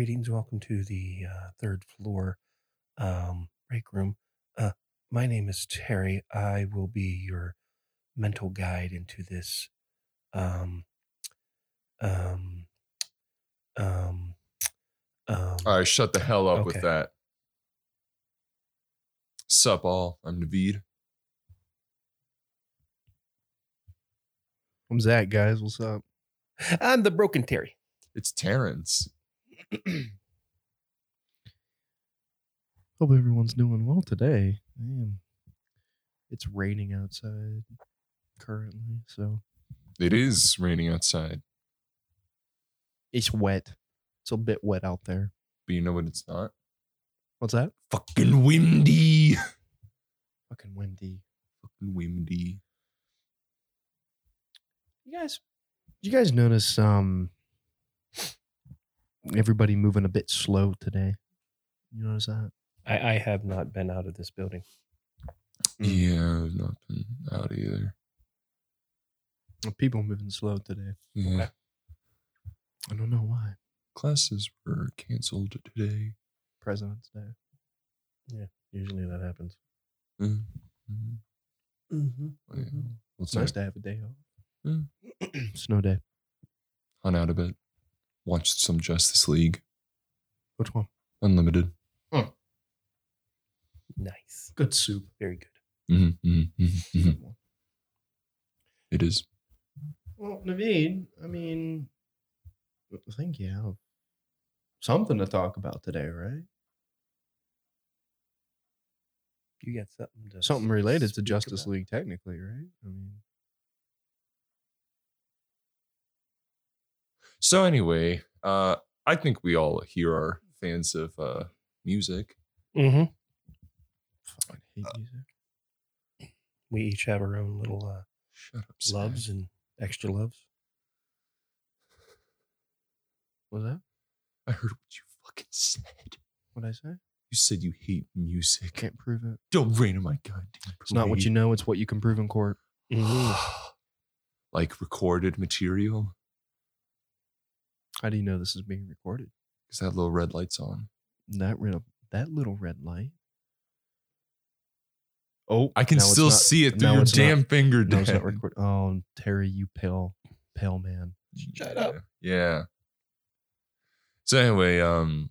Greetings. Welcome to the uh, third floor um, break room. Uh, my name is Terry. I will be your mental guide into this. Um, um, um, um, All right, shut the hell up with that. Sup, all. I'm Naveed. I'm Zach, guys. What's up? I'm the broken Terry. It's Terrence. Hope everyone's doing well today. Man, it's raining outside currently, so It is raining outside, it's wet. It's a bit wet out there. but you know what it's not? What's that? Fucking windy. Fucking windy. Fucking windy. You guys, you guys notice um everybody moving a bit slow today? You notice that? I, I have not been out of this building. Yeah, I've not been out either. People moving slow today. Yeah. I don't know why. Classes were canceled today. President's Day. Yeah, usually that happens. Mm, mm, Mm-hmm. yeah. What's It's nice to have a day off. Mm. Snow day. Hung out a bit. Watched some Justice League. Which one? Unlimited. Nice. Good soup. Very good. Mhm, mhm, mhm, mhm. It is. Well, Naveed, I mean, I think you have something to talk about today, right? You got something to Something related to Justice about? League, technically, right? I mean, So anyway, uh, I think we all here are fans of uh, music. Mm-hmm. fucking hate music. We each have our own little uh, Shut up, Zach. loves and extra loves. What's that? I heard what you fucking said. What I say? You said you hate music. Can't prove it. Don't rain on my goddamn It's not what you know; it's what you can prove in court. Mhm. like recorded material. How do you know this is being recorded? Because that little red light's on. That real, that little red light. Oh, I can still not- see it through your it's not- damn finger. No, it's not record. Oh, Terry, you pale, pale man. Shut up. Yeah. So anyway, um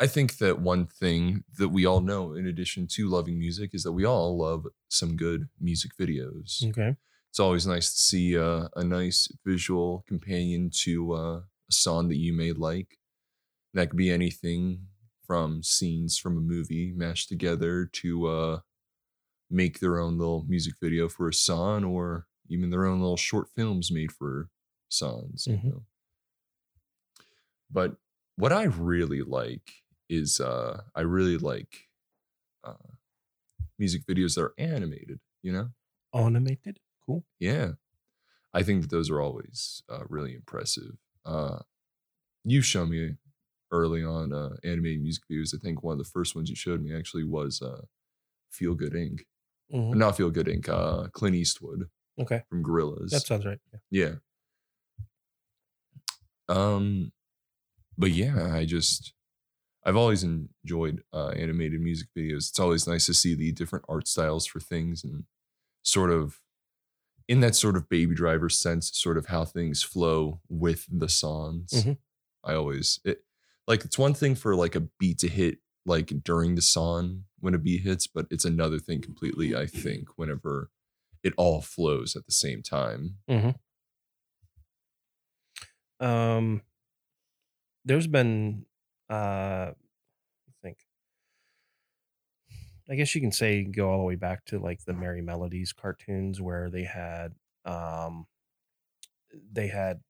I think that one thing that we all know in addition to loving music is that we all love some good music videos. Okay. It's always nice to see uh, a nice visual companion to uh, a song that you may like. That could be anything from scenes from a movie mashed together to uh, make their own little music video for a song or even their own little short films made for songs. You Mhm. know? But what I really like is uh, I really like uh, music videos that are animated, you know? Animated. Cool. Yeah. I think that those are always uh, really impressive. Uh, you showed me early on uh, animated music videos. I think one of the first ones you showed me actually was uh, Feel Good Inc. Mhm. Not Feel Good Inc. Uh, Clint Eastwood Okay. from Gorillaz. That sounds right. Yeah. yeah. Um, but yeah, I just I've always enjoyed uh, animated music videos. It's always nice to see the different art styles for things and sort of in that sort of baby driver sense, sort of how things flow with the songs. Mhm. I always it like it's one thing for like a beat to hit like during the song when a beat hits, but it's another thing completely, I think, whenever it all flows at the same time. Um, there's been, uh, I think, I guess you can say go all the way back to like the Merrie Melodies cartoons where they had, um, they had,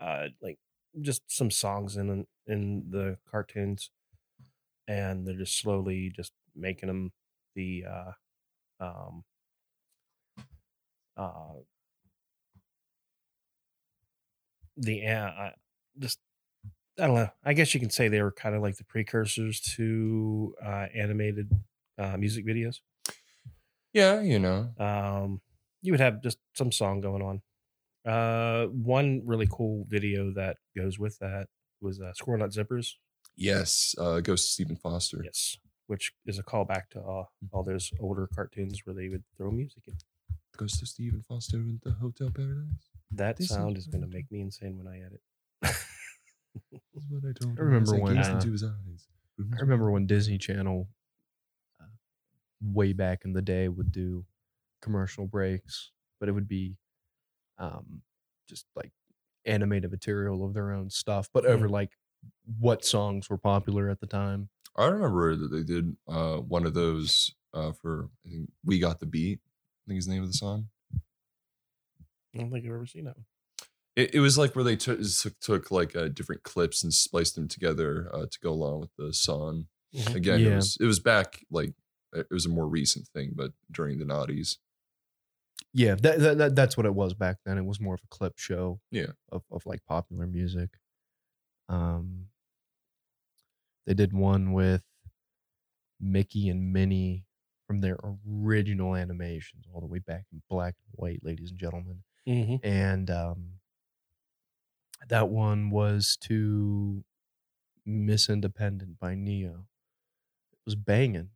uh, like just some songs in in the cartoons, and they're just slowly just making them the, uh, um, uh, the uh, just I don't know. I guess you can say they were kind of like the precursors to uh, animated uh, music videos. Yeah, you know. Um, you would have just some song going on. Uh, one really cool video that goes with that was uh, Squirrel Nut Zippers. Yes, uh, Ghost of Stephen Foster. Yes, which is a callback to uh, all those older cartoons where they would throw music in. Ghost of Stephen Foster in the Hotel Paradise. That This sound is going to make me insane when I edit. That's what I told I remember when, gazed uh, into his eyes. I remember when Disney Channel, way back in the day, would do commercial breaks, but it would be um, just like animated material of their own stuff, but over like what songs were popular at the time. I remember that they did uh, one of those uh, for I think we got the beat. I think is the name of the song. I don't think I've ever seen that one. It, it was like where they took took, took like uh, different clips and spliced them together uh, to go along with the song. Mhm. Again, it was it was back like it was a more recent thing, but during the noughties. Yeah, that, that, that that's what it was back then. It was more of a clip show. Yeah. Of of like popular music. Um they did one with Mickey and Minnie from their original animations all the way back in black and white, ladies and gentlemen. Mhm. And um that one was to Miss Independent by Ne-Yo. It was banging.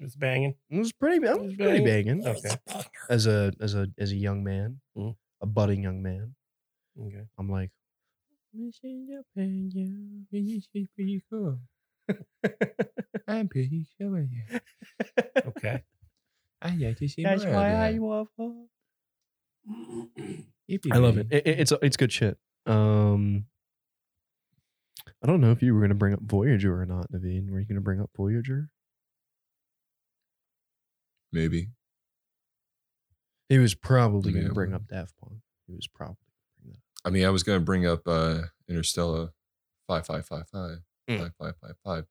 It's banging. It was pretty, it was pretty banging. Okay. as a as a as a young man, Mhm. a budding young man, Okay. I'm like, Miss Independent, she's pretty cool. I'm pretty sure you. Okay. I like to see That's more why that. I love her. Yippee I love it. yay. It- it- It's it's good shit. Um, I don't know if you were gonna bring up Voyager or not, Naveen. Were you gonna bring up Voyager? Maybe. He was probably gonna bring up Daft Punk. He was probably gonna bring up. I mean, I was going to bring up uh, Interstellar 5555. Mm. 5555.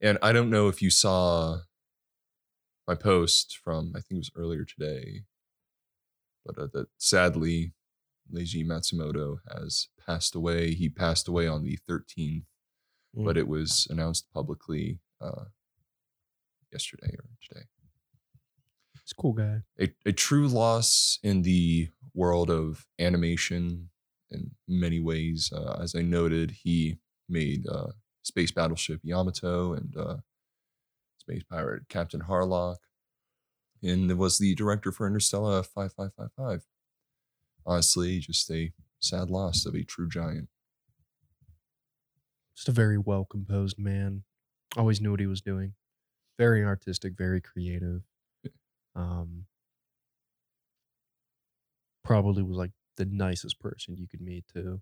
And I don't know if you saw my post from, I think it was earlier today, but uh, that sadly, Leiji Matsumoto has passed away. He passed away on the 13th, but Mm. it was announced publicly uh, yesterday or today. He's a cool guy. a, a true loss in the world of animation in many ways. Uh, as I noted, he made uh, Space Battleship Yamato and uh, Space Pirate Captain Harlock, and was the director for Interstellar 5555. Honestly, just a sad loss of a true giant. Just a very well composed man. Always knew what he was doing. Very artistic, very creative. Um, probably was like the nicest person you could meet too.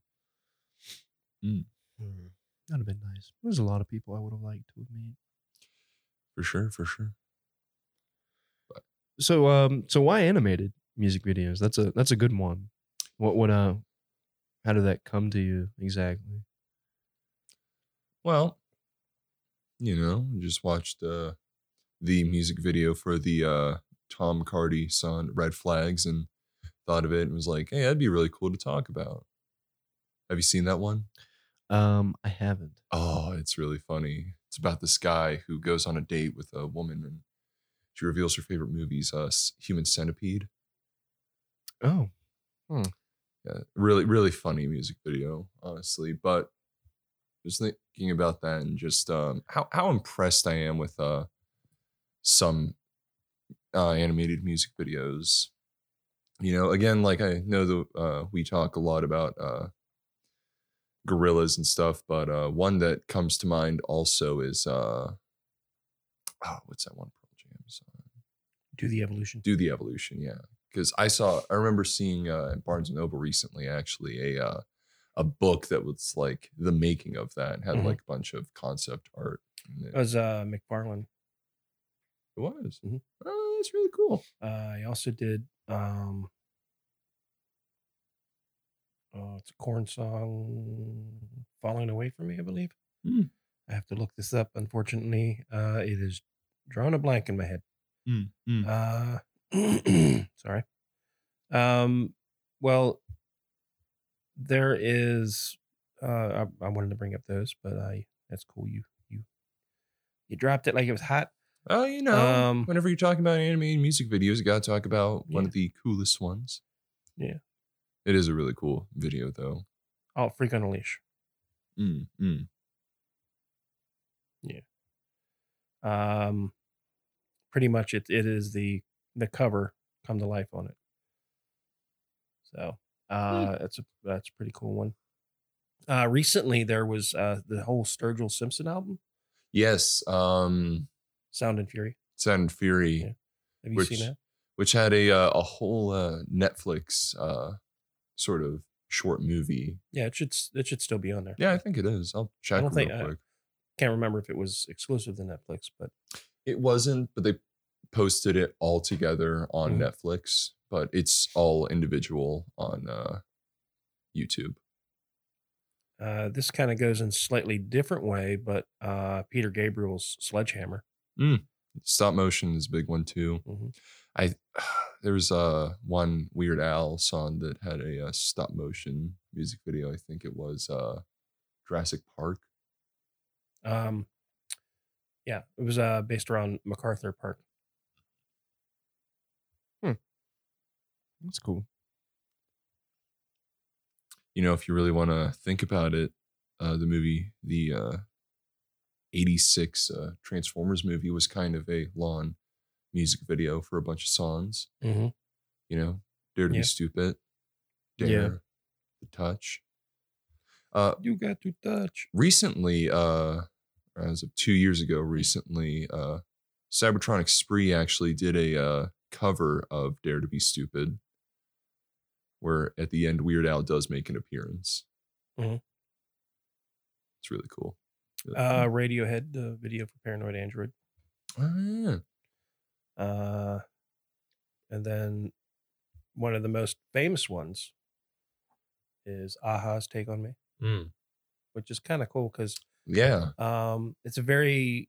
Mm. Mm, That'd have been nice. There's a lot of people I would have liked to have met. For sure, for sure. But. So um, so why animated music videos? That's a that's a good one. What what uh, how did that come to you exactly? Well, you know, just watched uh, the music video for the uh, Tom Cardy saw "Red Flags" and thought of it and was like, "Hey, that'd be really cool to talk about." Have you seen that one? Um, I haven't. Oh, it's really funny. It's about this guy who goes on a date with a woman and she reveals her favorite movies, uh, Human Centipede. Oh, Yeah, really, really funny music video, honestly. But just thinking about that and just um, how how impressed I am with uh, some uh, animated music videos. You know, again, like I know that uh, we talk a lot about uh, Gorillaz and stuff, but uh, one that comes to mind also is uh, oh, what's that one Pearl Jam song? Do the evolution. do the evolution yeah because i saw i remember seeing uh at barnes and noble recently actually a uh a book that was like the making of that and had Mhm. like a bunch of concept art in it, That was uh, McFarlane. it was Mhm. oh that's really cool Uh, I also did. Um, oh, it's a Korn song, "Falling Away from Me," I believe. Hmm. I have to look this up. Unfortunately, uh, it is drawing a blank in my head. Uh, sorry. Um, well, there is. Uh, I, I wanted to bring up those, but I that's cool. You you you dropped it like it was hot. Oh you know Um, whenever you're talking about animated music videos you gotta talk about one of the coolest ones Yeah. it is a really cool video though Oh, freak on a leash. Mm, mm. Um, pretty much it it is the the cover come to life on it. So uh, that's a that's a pretty cool one. Uh, recently there was uh the whole Sturgill Simpson album, Yes. Um, Sound and Fury. Sound and Fury, Yeah. Have you which seen that? which had a uh, a whole uh, Netflix uh, sort of short movie. Yeah, it should it should still be on there. Yeah, I think it is. I'll check I don't real think- quick. Can't remember if it was exclusive to Netflix, but It wasn't, but they posted it all together on Mhm. Netflix. But it's all individual on uh, YouTube. uh, this kind of goes in slightly different way. But uh, Peter Gabriel's Sledgehammer. Stop motion is a big one too. Mhm. I there was uh one Weird Al song that had a uh, stop motion music video. I think it was uh Jurassic Park. Um, yeah, it was uh, based around MacArthur Park. Hmm. That's cool. You know, if you really want to think about it, uh, the movie, the uh, '86 uh, Transformers movie, was kind of a lawn music video for a bunch of songs. Mm-hmm. You know, Dare to Yeah. Be Stupid, Dare, Yeah. The Touch. Uh, You got to touch. recently, uh, as of two years ago, recently, uh, Cybertronic Spree actually did a uh, cover of Dare to Be Stupid, where at the end Weird Al does make an appearance. Mm-hmm. It's really cool. Uh. Radiohead, the video for Paranoid Android. Ah, Uh, and then one of the most famous ones is a-ha's Take on Me, Mm. which is kind of cool because yeah, um, it's a very,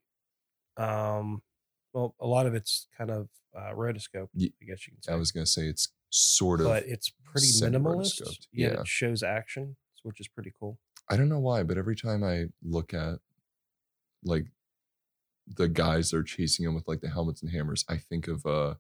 um, well, a lot of it's kind of uh, rotoscope, I guess you can say. I was gonna say it's sort of. but it's pretty minimalist. yeah. it shows action, which is pretty cool. I don't know why, but every time I look at like the guys that are chasing him with like the helmets and hammers, I think of uh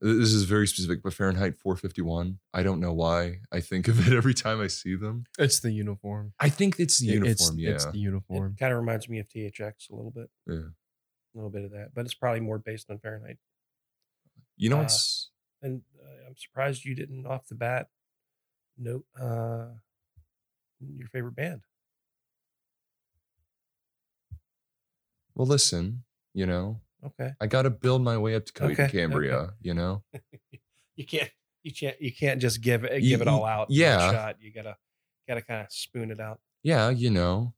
this is very specific, but Fahrenheit 451. I don't know why. I think of it every time I see them. It's the uniform. I think it's the It- uniform, It's, yeah. it's the uniform. It kind of reminds me of THX a little bit, yeah. a little bit of that, but it's probably more based on Fahrenheit. You know Uh, what's And uh, I'm surprised you didn't off the bat note uh, your favorite band. Well listen, you know, Okay. I gotta build my way up to Cody Okay, okay. Cambria, you know? you can't you can't you can't just give it You- give it all out. yeah. shot. You gotta gotta kind of spoon it out. yeah, you know.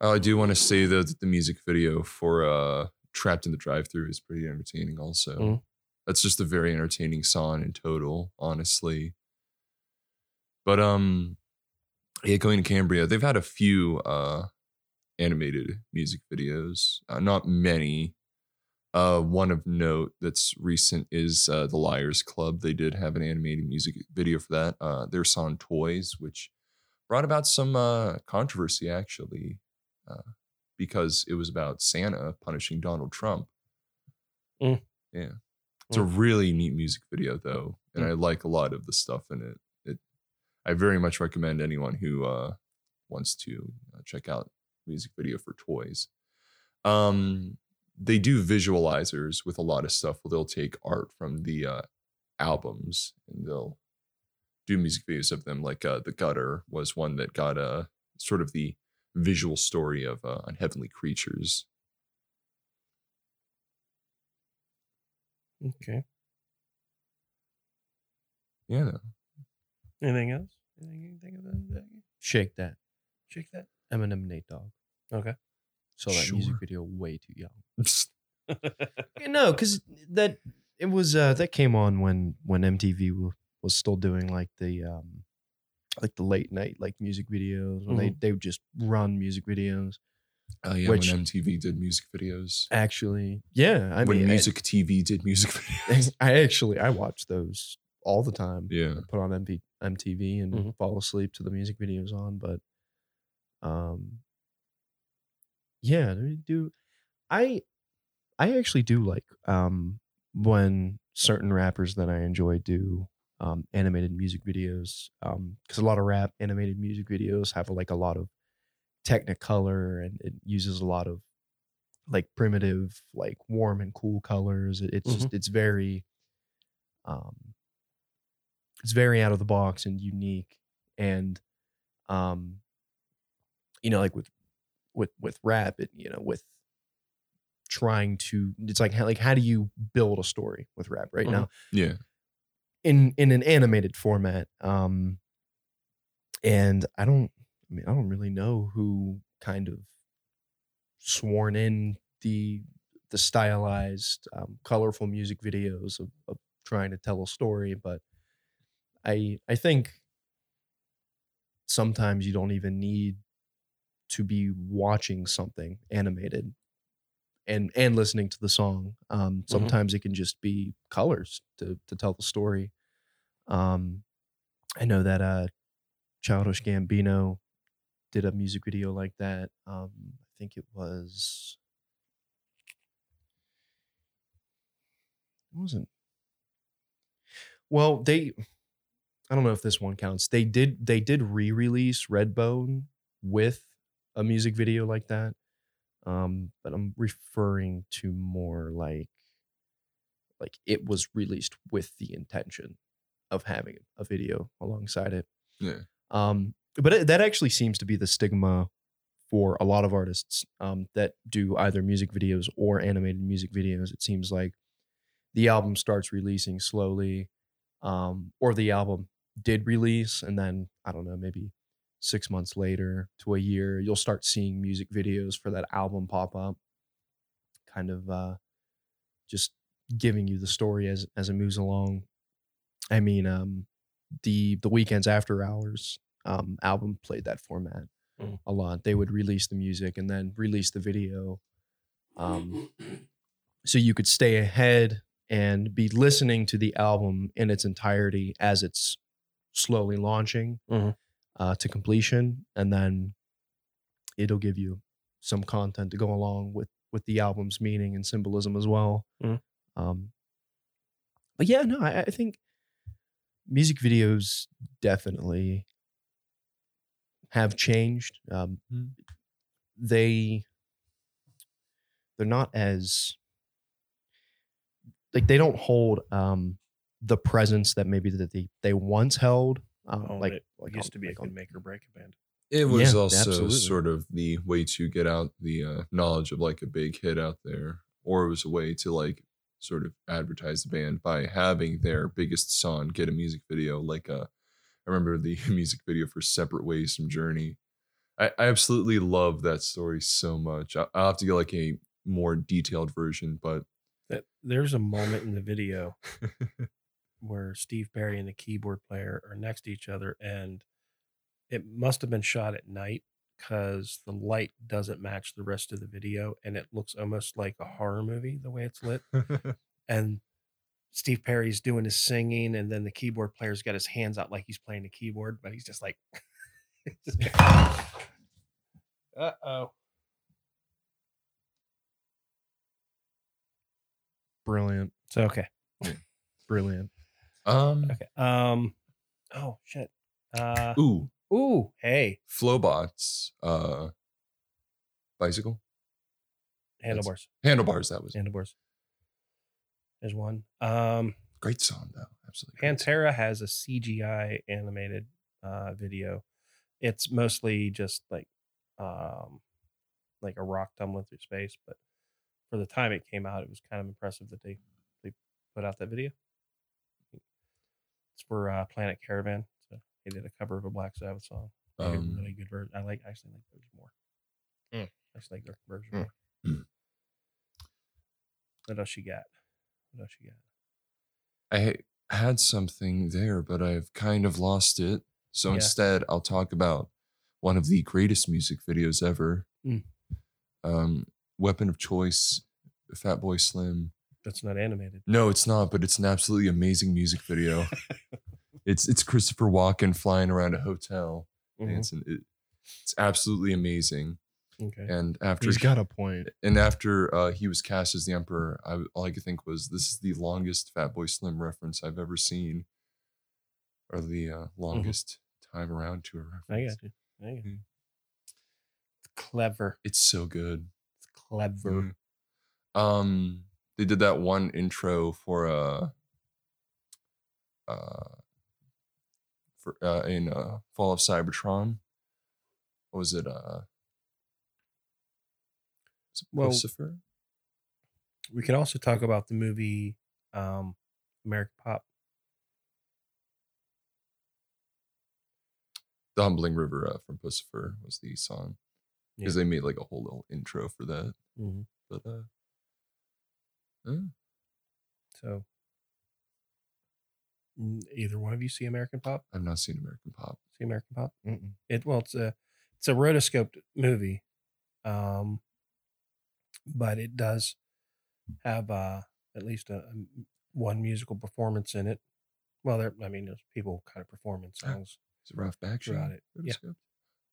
Oh, I do want to say though that the music video for uh Trapped in the Drive Through is pretty entertaining also. Mhm. That's just a very entertaining song in total, honestly. But um yeah, going to Cambria, they've had a few uh animated music videos. Uh, not many. Uh one of note that's recent is uh The Liars Club. They did have an animated music video for that. Uh their song Toys, which brought about some uh, controversy actually, uh, because it was about Santa punishing Donald Trump. Mm. Yeah, it's a really neat music video though, and Mm. I like a lot of the stuff in it. It, I very much recommend anyone who uh, wants to uh, check out music video for Toys. Um, they do visualizers with a lot of stuff. Where they'll take art from the uh, albums and they'll do music videos of them. Like uh, the Gutter was one that got uh, sort of the visual story of uh, unheavenly creatures. Okay. Yeah. Anything else? Anything you think of that? Shake that. Shake that. Eminem Nate Dogg. Okay. Saw that music video way too young. Yeah, no, because that it was uh that came on when when MTV w- was still doing like the um like the late night like music videos when they they would just run music videos. Oh yeah, Which- when MTV did music videos. Actually, yeah, I when mean, music TV did music videos. I, actually I watch those all the time. yeah. Put on MP, MTV and Mhm. fall asleep to the music videos on, but um yeah, they do. I I actually do like um when certain rappers that I enjoy do um, animated music videos because a lot of rap animated music videos have like a lot of technicolor and it uses a lot of like primitive like warm and cool colors. It- it's just it's very um it's very out of the box and unique and um you know like with with with rap it you know with trying to it's like how, like how do you build a story with rap right Mhm. now Yeah. in in an animated format um and i don't i mean i don't really know who kind of sworn in the the stylized um, colorful music videos of, of trying to tell a story but i i think sometimes you don't even need to be watching something animated and and listening to the song um sometimes it can just be colors to to tell the story. Um i know that uh childish gambino did a music video like that um i think it was it wasn't well they i don't know if this one counts they did they did re-release redbone with a music video like that um but i'm referring to more like like it was released with the intention of having a video alongside it Yeah. um but it, that actually seems to be the stigma for a lot of artists um that do either music videos or animated music videos it seems like the album starts releasing slowly um or the album did release and then i don't know maybe six months later to a year, you'll start seeing music videos for that album pop up, kind of uh, just giving you the story as as it moves along. I mean, um, the the Weeknd's after hours um, album played that format Mm. a lot. They would release the music and then release the video, um, so you could stay ahead and be listening to the album in its entirety as it's slowly launching Mhm. Uh, to completion, and then it'll give you some content to go along with with the album's meaning and symbolism as well. Mhm. Um, but yeah, no, I, I think music videos definitely have changed. Um, Mhm. They they're not as like they don't hold um, the presence that maybe that they they once held. Um, Oh, like, it like used on- to be like a on- good make or break a band. It was Yeah, also absolutely. sort of the way to get out the uh, knowledge of like a big hit out there, or it was a way to like sort of advertise the band by having their biggest song get a music video. Like uh, I remember the music video for "Separate Ways" from Journey. I, I absolutely love that story so much. I, I'll have to get like a more detailed version, but That there's a moment in the video where Steve Perry and the keyboard player are next to each other, and it must have been shot at night because the light doesn't match the rest of the video, and it looks almost like a horror movie the way it's lit. And Steve Perry's doing his singing, and then the keyboard player's got his hands out like he's playing the keyboard, but he's just like, uh oh. brilliant, So okay, brilliant. Um, okay. Um, oh shit. Uh, ooh, ooh, hey, Flobots, uh, bicycle handlebars. handlebars. That was handlebars. There's one. Um, great song though. Absolutely, great song. Pantera has a CGI animated uh, video. It's mostly just like, um, like a rock tumbling through space. But for the time it came out, it was kind of impressive that they they put out that video. It's for uh, Planet Caravan. So they did a cover of a Black Sabbath song. They did a Um, really good version. I like actually like theirs more. Mm. I just like their version Mm. more. Mm. What else you got? What else you got? I had something there, but I've kind of lost it. So Yeah. instead, I'll talk about one of the greatest music videos ever. Mm. Um, Weapon of Choice, Fatboy Slim. That's not animated. No, it's not, but it's an absolutely amazing music video. it's it's Christopher Walken flying around a hotel. Mhm. dancing. It, it's absolutely amazing. Okay. And after He's got a point. and after uh, he was cast as the emperor, I, all I could think was, "This is the longest Fatboy Slim reference I've ever seen." or the uh, longest time around to a reference. I got you. I got you. Mm. It's clever. It's so good. It's clever. Mm. Um, they did that one intro for uh, uh, for uh, in uh, Fall of Cybertron. What was it? Uh, Well- Lucifer? We can also talk about the movie um, American Pop. The Humbling River uh, from Puscifer was the song because Yeah. they made like a whole little intro for that. Mm-hmm. But uh, yeah. So, Mm, either one of you see American Pop? I've not seen American Pop. See American Pop? Mm-mm. It well, it's a it's a rotoscoped movie, um, but it does have uh, at least a one musical performance in it. Well, there, I mean, there's people kind of performing songs. It's it Ralph Bakshi? Throughout it, yeah.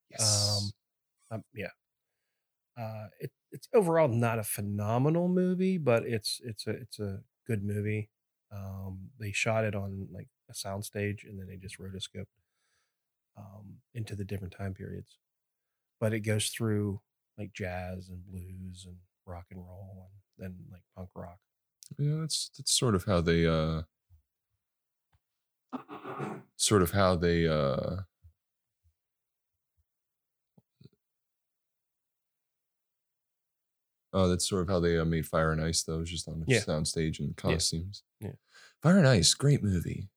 Yes. Um, um, yeah. Uh, it, it's overall not a phenomenal movie, but it's it's a it's a good movie. Um, they shot it on like a soundstage, and then they just rotoscoped um, into the different time periods. But it goes through like jazz and blues and rock and roll, and then like punk rock. yeah, that's that's sort of how they uh sort of how they uh Oh, that's sort of how they uh, made Fire and Ice, though, it was just on a Yeah. soundstage and costumes. Yeah. Fire and Ice, great movie.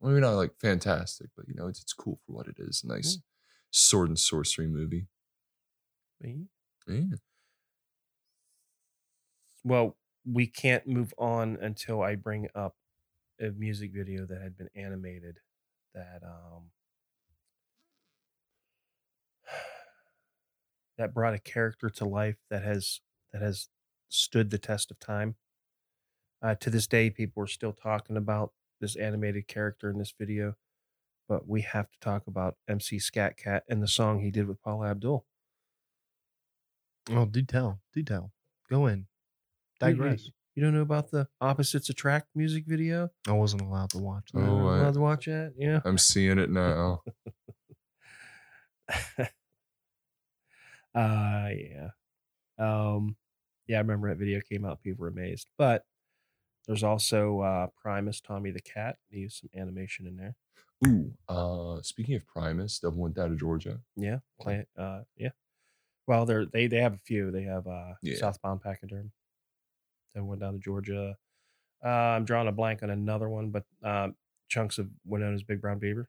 Well, maybe not like fantastic, but you know, it's it's cool for what it is. Nice sword and sorcery movie. Me? Yeah. Well, we can't move on until I bring up a music video that had been animated that um that brought a character to life that has that has stood the test of time. Uh, to this day, people are still talking about this animated character in this video, but we have to talk about MC Scat Cat and the song he did with Paula Abdul. Oh, do tell. Do tell. Go in. You- you- Digress. You don't know about the Opposites Attract music video? I wasn't allowed to watch that. Oh, I- allowed to watch that? Yeah. I'm seeing it now. uh yeah. Um yeah, I remember that video came out, people were amazed. But there's also uh Primus Tommy the Cat. They used some animation in there. Ooh, uh, speaking of Primus, Devil Went Down to Georgia. Yeah. Play uh yeah. Well they're they they have a few. They have uh Yeah. Southbound Pachyderm. They went down to Georgia. Uh I'm drawing a blank on another one, but um chunks of Winona's Big Brown Beaver.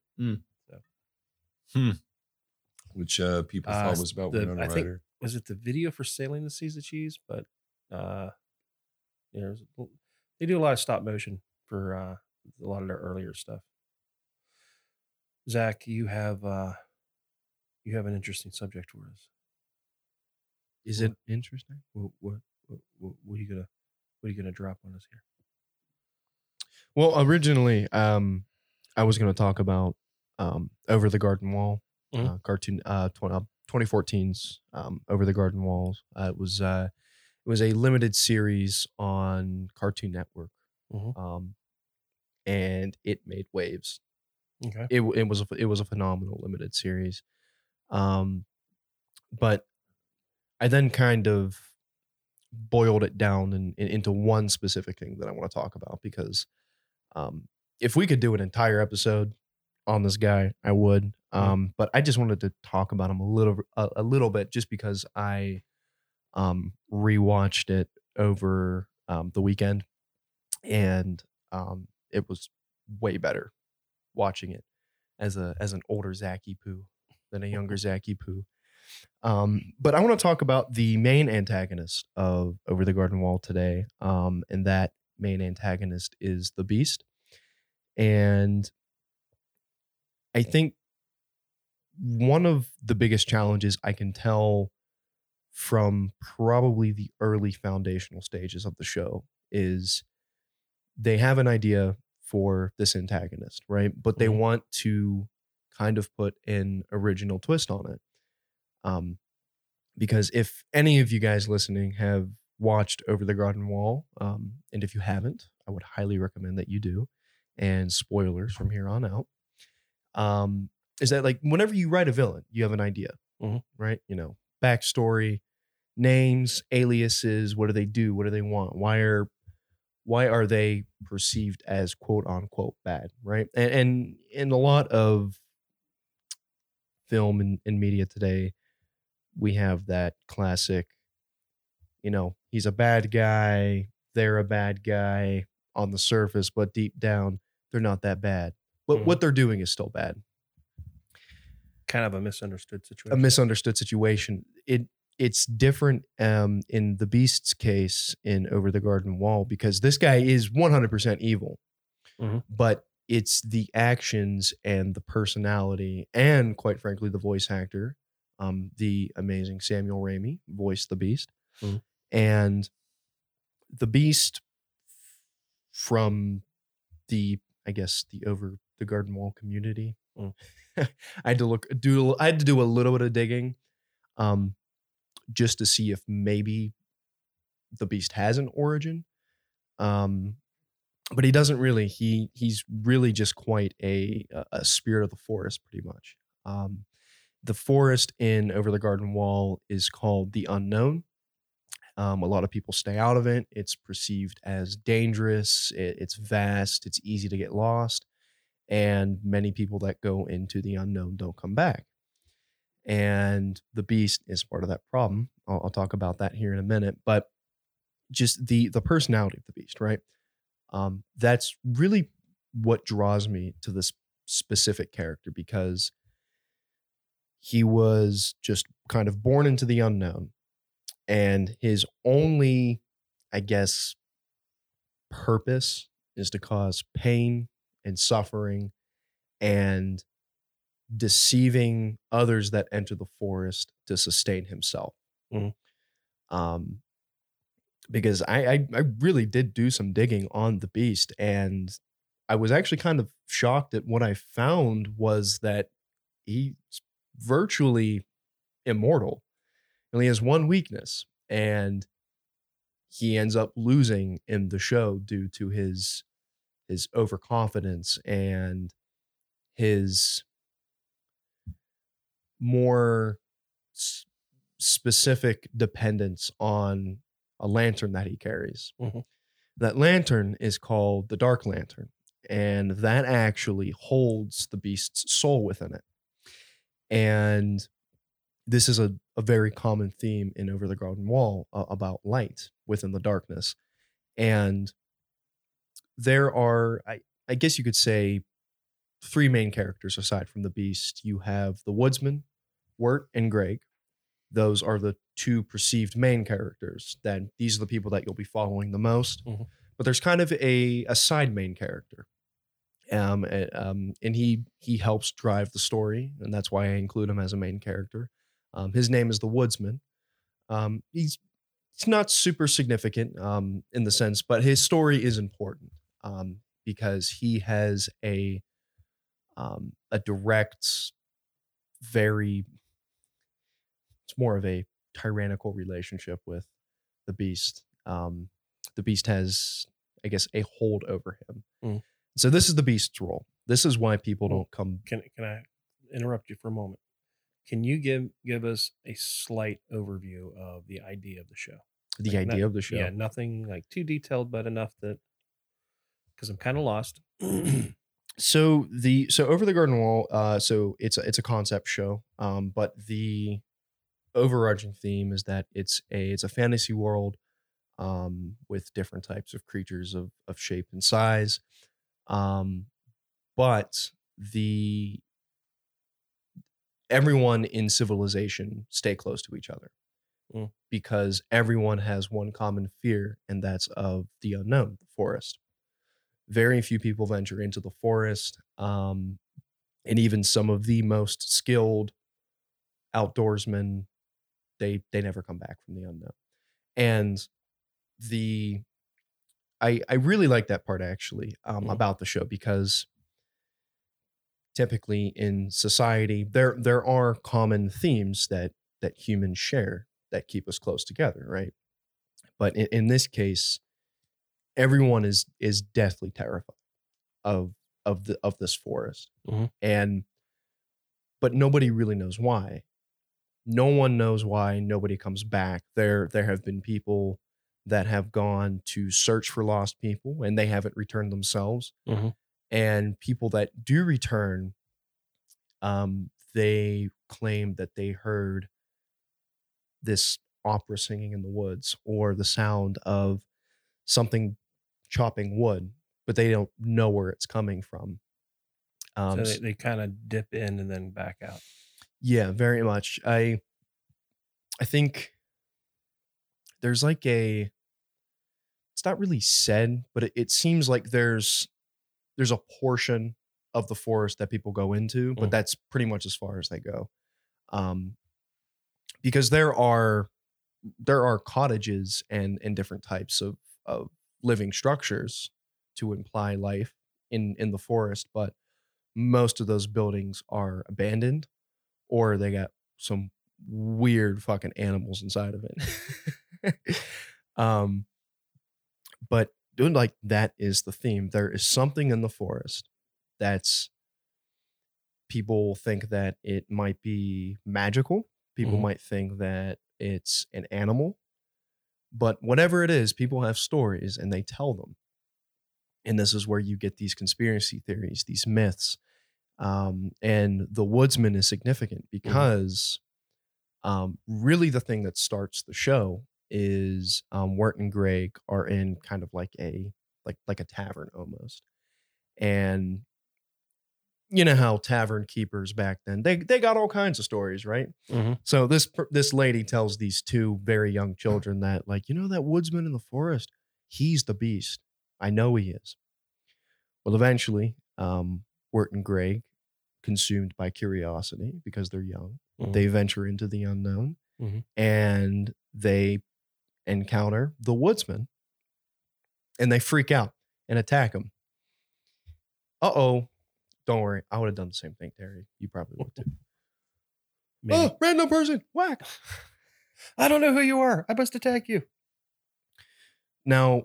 Which uh, people Uh, thought was about the- Winona I think- was it the video for sailing the seas of cheese but uh yeah, there's a- they do a lot of stop motion for uh a lot of their earlier stuff. Zach you have uh you have an interesting subject for us. Is it interesting? what what what, what, what are you gonna what are you gonna drop on us here? Well, originally, um, I was going to talk about um, Over the Garden Wall, Mhm. uh, cartoon, uh, tw- uh, 2014's um, Over the Garden Walls. Uh, it was uh, it was a limited series on Cartoon Network, Mhm. um, and it made waves. okay It it was a, it was a phenomenal limited series, um, but I then kind of boiled it down in- into one specific thing that I want to talk about because um, if we could do an entire episode on this guy, I would. Um, But I just wanted to talk about him a little a, a little bit just because I um, rewatched it over um, the weekend, and um, it was way better watching it as a as an older Zacky Poo than a younger Zacky Poo. Um, but I want to talk about the main antagonist of Over the Garden Wall today, um, and that main antagonist is the Beast. And I think one of the biggest challenges I can tell from probably the early foundational stages of the show is they have an idea for this antagonist, right? But they Mhm. want to kind of put an original twist on it. Um, because if any of you guys listening have watched Over the Garden Wall, um, and if you haven't, I would highly recommend that you do. and spoilers from here on out, um, is that like whenever you write a villain, you have an idea, Mhm. right? You know, backstory, names, aliases, what do they do? What do they want? Why are why are they perceived as quote unquote bad, right? And and in a lot of film and, and media today, we have that classic, you know, he's a bad guy, they're a bad guy on the surface, but deep down, they're not that bad. But Mhm. what they're doing is still bad. Kind of a misunderstood situation. A misunderstood situation. It it's different um, in the Beast's case in Over the Garden Wall because this guy is 100% evil, Mhm. but it's the actions and the personality and quite frankly the voice actor, um, the amazing Samuel Ramey voiced the Beast, Mhm. and the Beast from the I guess the Over the Garden Wall community. Mm. I had to look do I had to do a little bit of digging. Um, just to see if maybe the beast has an origin. Um, but he doesn't really. He he's really just quite a a- spirit of the forest, pretty much. Um, the forest in Over the Garden Wall is called the Unknown. Um, a lot of people stay out of it. It's perceived as dangerous. It, it's vast. It's easy to get lost, and many people that go into the unknown don't come back. And the beast is part of that problem. I'll, I'll talk about that here in a minute but just the the personality of the beast right? Um that's really what draws me to this specific character because he was just kind of born into the unknown and his only i guess purpose is to cause pain and suffering and deceiving others that enter the forest to sustain himself. Mhm. Um, because I, I I really did do some digging on the beast, and I was actually kind of shocked at what I found was that he's virtually immortal. and He only has one weakness, and he ends up losing in the show due to his his overconfidence and his more s- specific dependence on a lantern that he carries. Mhm. That lantern is called the Dark Lantern, and that actually holds the beast's soul within it. And this is a, a very common theme in Over the Garden Wall uh, about light within the darkness. And there are, I, I guess you could say, three main characters aside from the beast. You have the woodsman, Wirt, and Greg. Those are the two perceived main characters. Then these are the people that you'll be following the most. Mhm. But there's kind of a, a side main character. Um, a- um, and he he helps drive the story, and that's why I include him as a main character. Um, his name is the Woodsman. Um, he's it's not super significant um, in the sense, but his story is important um, because he has a um, a direct, very it's more of a tyrannical relationship with the beast. Um, the beast has, I guess, a hold over him. Mm. So this is the beast's role. This is why people don't come. Can can I interrupt you for a moment? Can you give give us a slight overview of the idea of the show? The like, idea not- of the show. Yeah, nothing like too detailed, but enough that because I'm kind of lost. so the so over the garden wall uh so it's a, it's a concept show um but the overarching theme is that it's a it's a fantasy world um with different types of creatures of of shape and size um but the everyone in civilization stay close to each other Mm. because everyone has one common fear and that's of the unknown the forest very few people venture into the forest um, and even some of the most skilled outdoorsmen they they never come back from the unknown and the i i really like that part actually um, Mhm. about the show because typically in society there there are common themes that that humans share that keep us close together right but in, in this case everyone is is deathly terrified of of the of this forest Mhm. and but nobody really knows why no one knows why nobody comes back there there have been people that have gone to search for lost people and they haven't returned themselves Mhm. and people that do return um they claim that they heard this opera singing in the woods or the sound of something chopping wood but they don't know where it's coming from um so they, they kind of dip in and then back out. yeah, very much. I I think there's like a it's not really said, but it, it seems like there's there's a portion of the forest that people go into, but Mm. that's pretty much as far as they go. Um because there are there are cottages and and different types of of living structures to imply life in in the forest, but most of those buildings are abandoned or they got some weird fucking animals inside of it. um, but doing like that is the theme. There is something in the forest that's people think that it might be magical. People Mhm. might think that it's an animal. But whatever it is, people have stories and they tell them. And this is where you get these conspiracy theories, these myths. Um, and the woodsman is significant because um, really the thing that starts the show is um, Wirt and Greg are in kind of like a like like a tavern almost, and you know how tavern keepers back then they they got all kinds of stories, right? Mhm. So this this lady tells these two very young children that like you know that woodsman in the forest, he's the beast. I know he is. Well, eventually, um, Wirt and Greg, consumed by curiosity because they're young, Mhm. they venture into the unknown Mhm. and they encounter the woodsman and they freak out and attack him. Uh oh. Don't worry. I would have done the same thing, Terry. You probably would too. Maybe. Oh, random person. Whack. I don't know who you are. I must attack you. Now,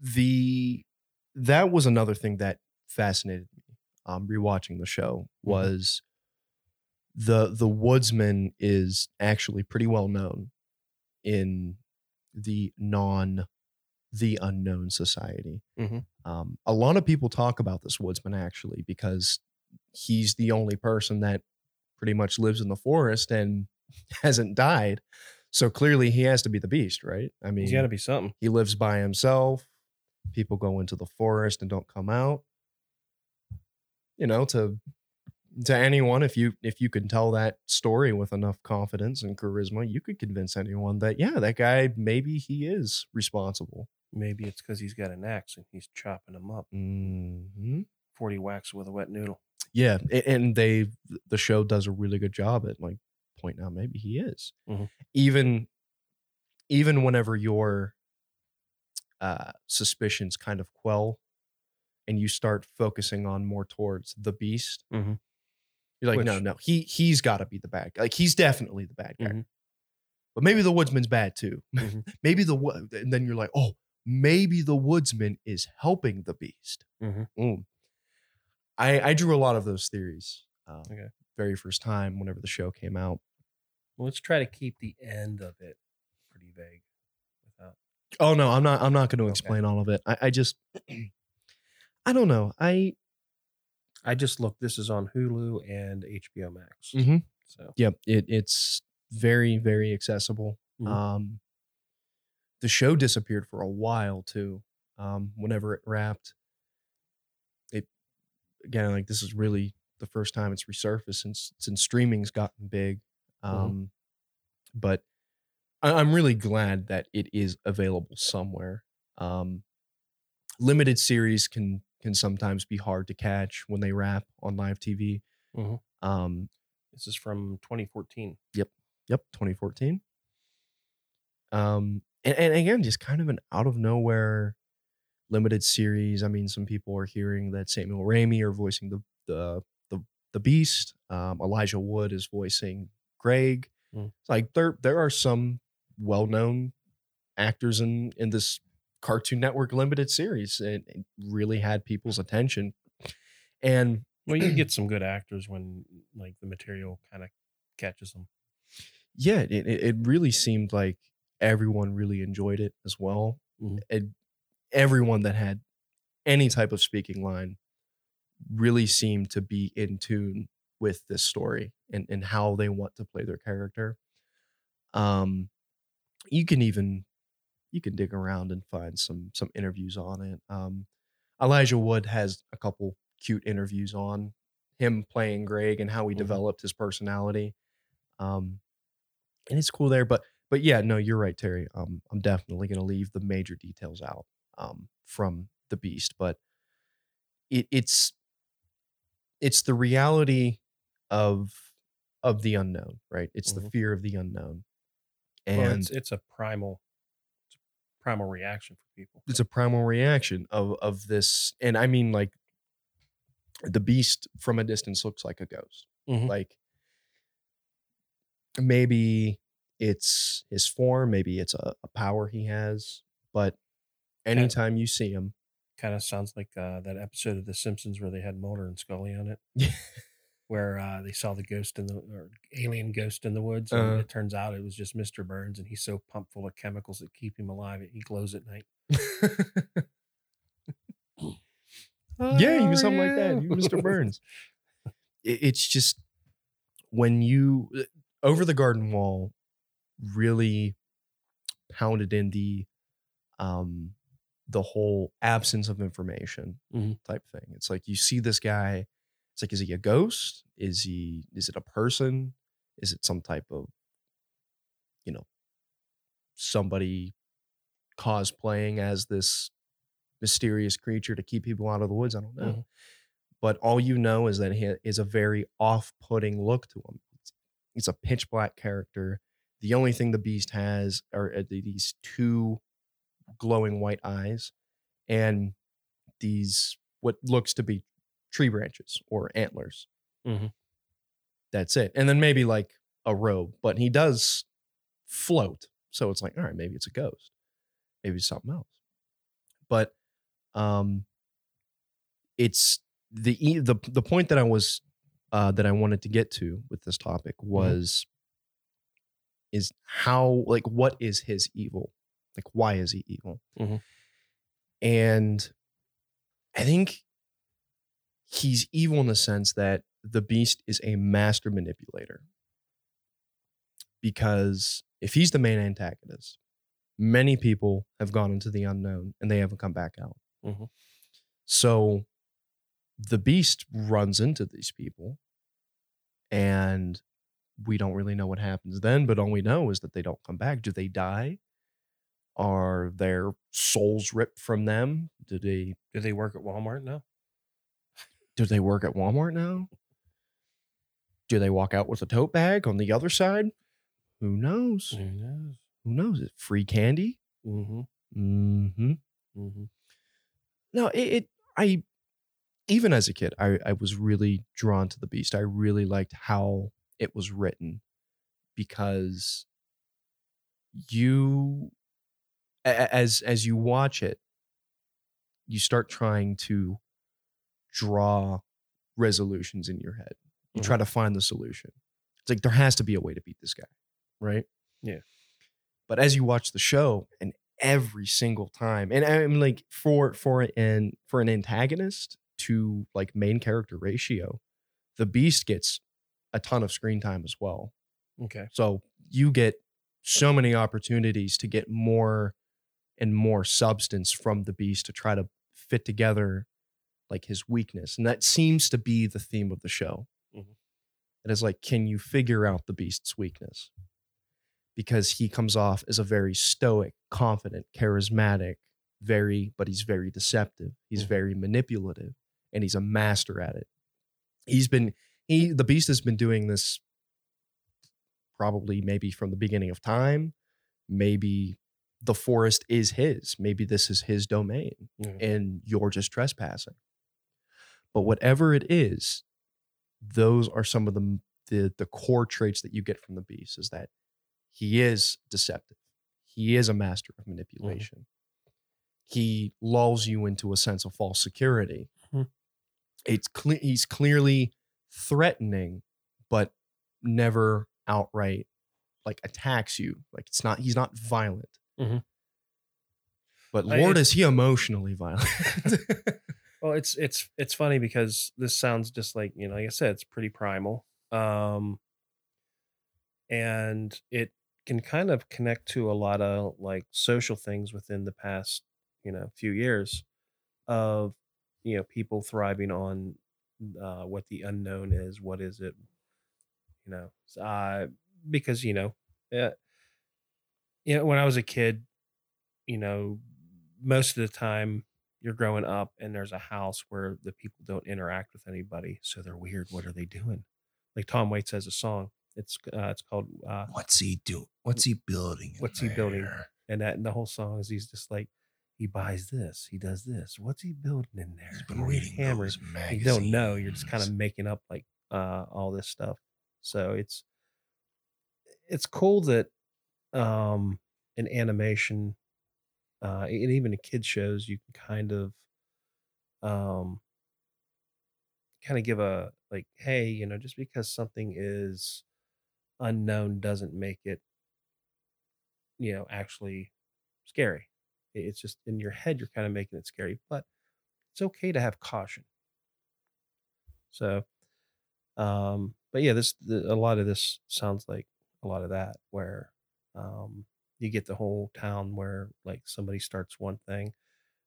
the that was another thing that fascinated me. Um, rewatching the show was the the woodsman is actually pretty well known in the non the unknown society. Mhm. Um, a lot of people talk about this woodsman actually because he's the only person that pretty much lives in the forest and hasn't died. So clearly he has to be the beast, right? I mean, He's got to be something. he lives by himself. People go into the forest and don't come out. You know, to to anyone, if you if you can tell that story with enough confidence and charisma, you could convince anyone that yeah, that guy maybe he is responsible. Maybe it's because he's got an axe and he's chopping them up. hmm 40 whacks with a wet noodle. Yeah, and they the show does a really good job at like pointing out maybe he is. Mhm. Even even whenever your uh suspicions kind of quell and you start focusing on more towards the beast, Mhm. you're like, no, Which- no, he he's got to be the bad guy. Like he's definitely the bad guy. Mhm. But maybe the woodsman's bad too. Mhm. maybe the and then you're like, oh, maybe the woodsman is helping the beast. Mhm. Mm. I I drew a lot of those theories. Um, Okay. Very first time whenever the show came out. Well, let's try to keep the end of it pretty vague. Without Oh no, I'm not. I'm not going to Okay. explain all of it. I, I just, I don't know. I I just looked. This is on Hulu and HBO Max. Mhm. So yep. It it's very very accessible. Mhm. Um, the show disappeared for a while too. Um, whenever it wrapped, it again like this is really the first time it's resurfaced since since streaming's gotten big. Um, but I, I'm really glad that it is available somewhere. Um, limited series can can sometimes be hard to catch when they wrap on live TV. Mhm. Um, this is from 2014. Yep, Yep, 2014. Um, and, and again, just kind of an out of nowhere limited series. I mean, some people are hearing that Samuel Ramey are voicing the the the, the Beast. Um, Elijah Wood is voicing Greg. Mm. It's like there there are some well known actors in in this Cartoon Network limited series. It, it really had people's attention. And Well, you get some good actors when like the material kind of catches them. yeah, it it really seemed like everyone really enjoyed it as well. Mhm. And everyone that had any type of speaking line really seemed to be in tune with this story and, and how they want to play their character. Um, you can even you can dig around and find some some interviews on it. Um, Elijah Wood has a couple cute interviews on him playing Greg and how he Mhm. developed his personality. Um, and it's cool there, but but yeah, no, you're right, Terry. Um, I'm definitely gonna leave the major details out um, from the Beast, but it, it's it's the reality of of the unknown, right? It's the Mhm. fear of the unknown, and well, it's it's a primal, it's a primal reaction for people. it's a primal reaction of of this and i mean like the beast from a distance looks like a ghost Mhm. like maybe it's his form maybe it's a, a power he has but anytime you see him Kind of sounds like uh, that episode of The Simpsons where they had Mulder and Scully on it, where uh, they saw the ghost in the or alien ghost in the woods, and Uh-huh. it turns out it was just Mister Burns, and he's so pumped full of chemicals that keep him alive, he glows at night. yeah he was something like that was mr burns It- it's just when you uh, over the garden wall really pounded in the um the whole absence of information Mhm. type thing it's like you see this guy it's like is he a ghost is he is it a person is it some type of you know somebody cosplaying as this mysterious creature to keep people out of the woods i don't know Mhm. but all you know is that he is a very off-putting look to him. It's, it's a pitch black character. The only thing the beast has are uh, these two glowing white eyes and these what looks to be tree branches or antlers. Mhm. That's it. And then maybe like a robe, but he does float. So it's like, all right, maybe it's a ghost. Maybe it's something else. But um it's the the the point that I was uh, that I wanted to get to with this topic was is how like what is his evil? Like why is he evil? Mhm. And I think he's evil in the sense that the beast is a master manipulator. Because if he's the main antagonist, many people have gone into the unknown and they haven't come back out. Mhm. So the beast runs into these people and we don't really know what happens then, but all we know is that they don't come back. Do they die? Are their souls ripped from them? Do they Do they work at Walmart now? do they work at Walmart now? Do they walk out with a tote bag on the other side? Who knows? Who knows? Who knows? Is free candy? Mm-hmm. Mm-hmm. Mm-hmm. No, it, it I even as a kid, I, I was really drawn to the beast. I really liked how it was written because you as as you watch it, you start trying to draw resolutions in your head. You mm-hmm. try to find the solution. It's like there has to be a way to beat this guy, right? Yeah. But as you watch the show, and every single time, and I'm like for for an for an antagonist to like main character ratio, the beast gets a ton of screen time as well. Okay. So you get so many opportunities to get more and more substance from the beast to try to fit together like his weakness. And that seems to be the theme of the show. Mhm. It is like, can you figure out the beast's weakness? Because he comes off as a very stoic, confident, charismatic, very, but he's very deceptive. He's Mhm. very manipulative and he's a master at it. He's been, he, the beast has been doing this probably maybe from the beginning of time. Maybe the forest is his. Maybe this is his domain Mhm. and you're just trespassing. But whatever it is, those are some of the, the the core traits that you get from the beast is that he is deceptive. He is a master of manipulation. he lulls you into a sense of false security. Mhm. It's cle- he's clearly threatening, but never outright like attacks you. Like it's not he's not violent. Mhm. But Lord, it's- is he emotionally violent? Well, it's it's it's funny because this sounds just like you know, like I said, it's pretty primal, um, and it can kind of connect to a lot of like social things within the past you know few years of you know people thriving on uh, what the unknown is. What is it? You know, uh, because you know, uh, you know, when I was a kid, you know, most of the time you're growing up and there's a house where the people don't interact with anybody, so they're weird. What are they doing? Like Tom Waits has a song. It's uh, it's called uh, What's he doing? What's he building? in What's he building? and that and the whole song is he's just like he buys this, he does this. What's he building in there? He's been He reading hammers. You don't know. You're just kind of making up like uh, all this stuff. So it's it's cool that um, in animation uh, and even in kid shows, you can kind of um, kind of give a like, hey, you know, just because something is unknown doesn't make it, you know, actually scary. It- It's just in your head, you're kind of making it scary, but it's okay to have caution. So, um, but yeah, this the, a lot of this sounds like a lot of that where um, you get the whole town where like somebody starts one thing,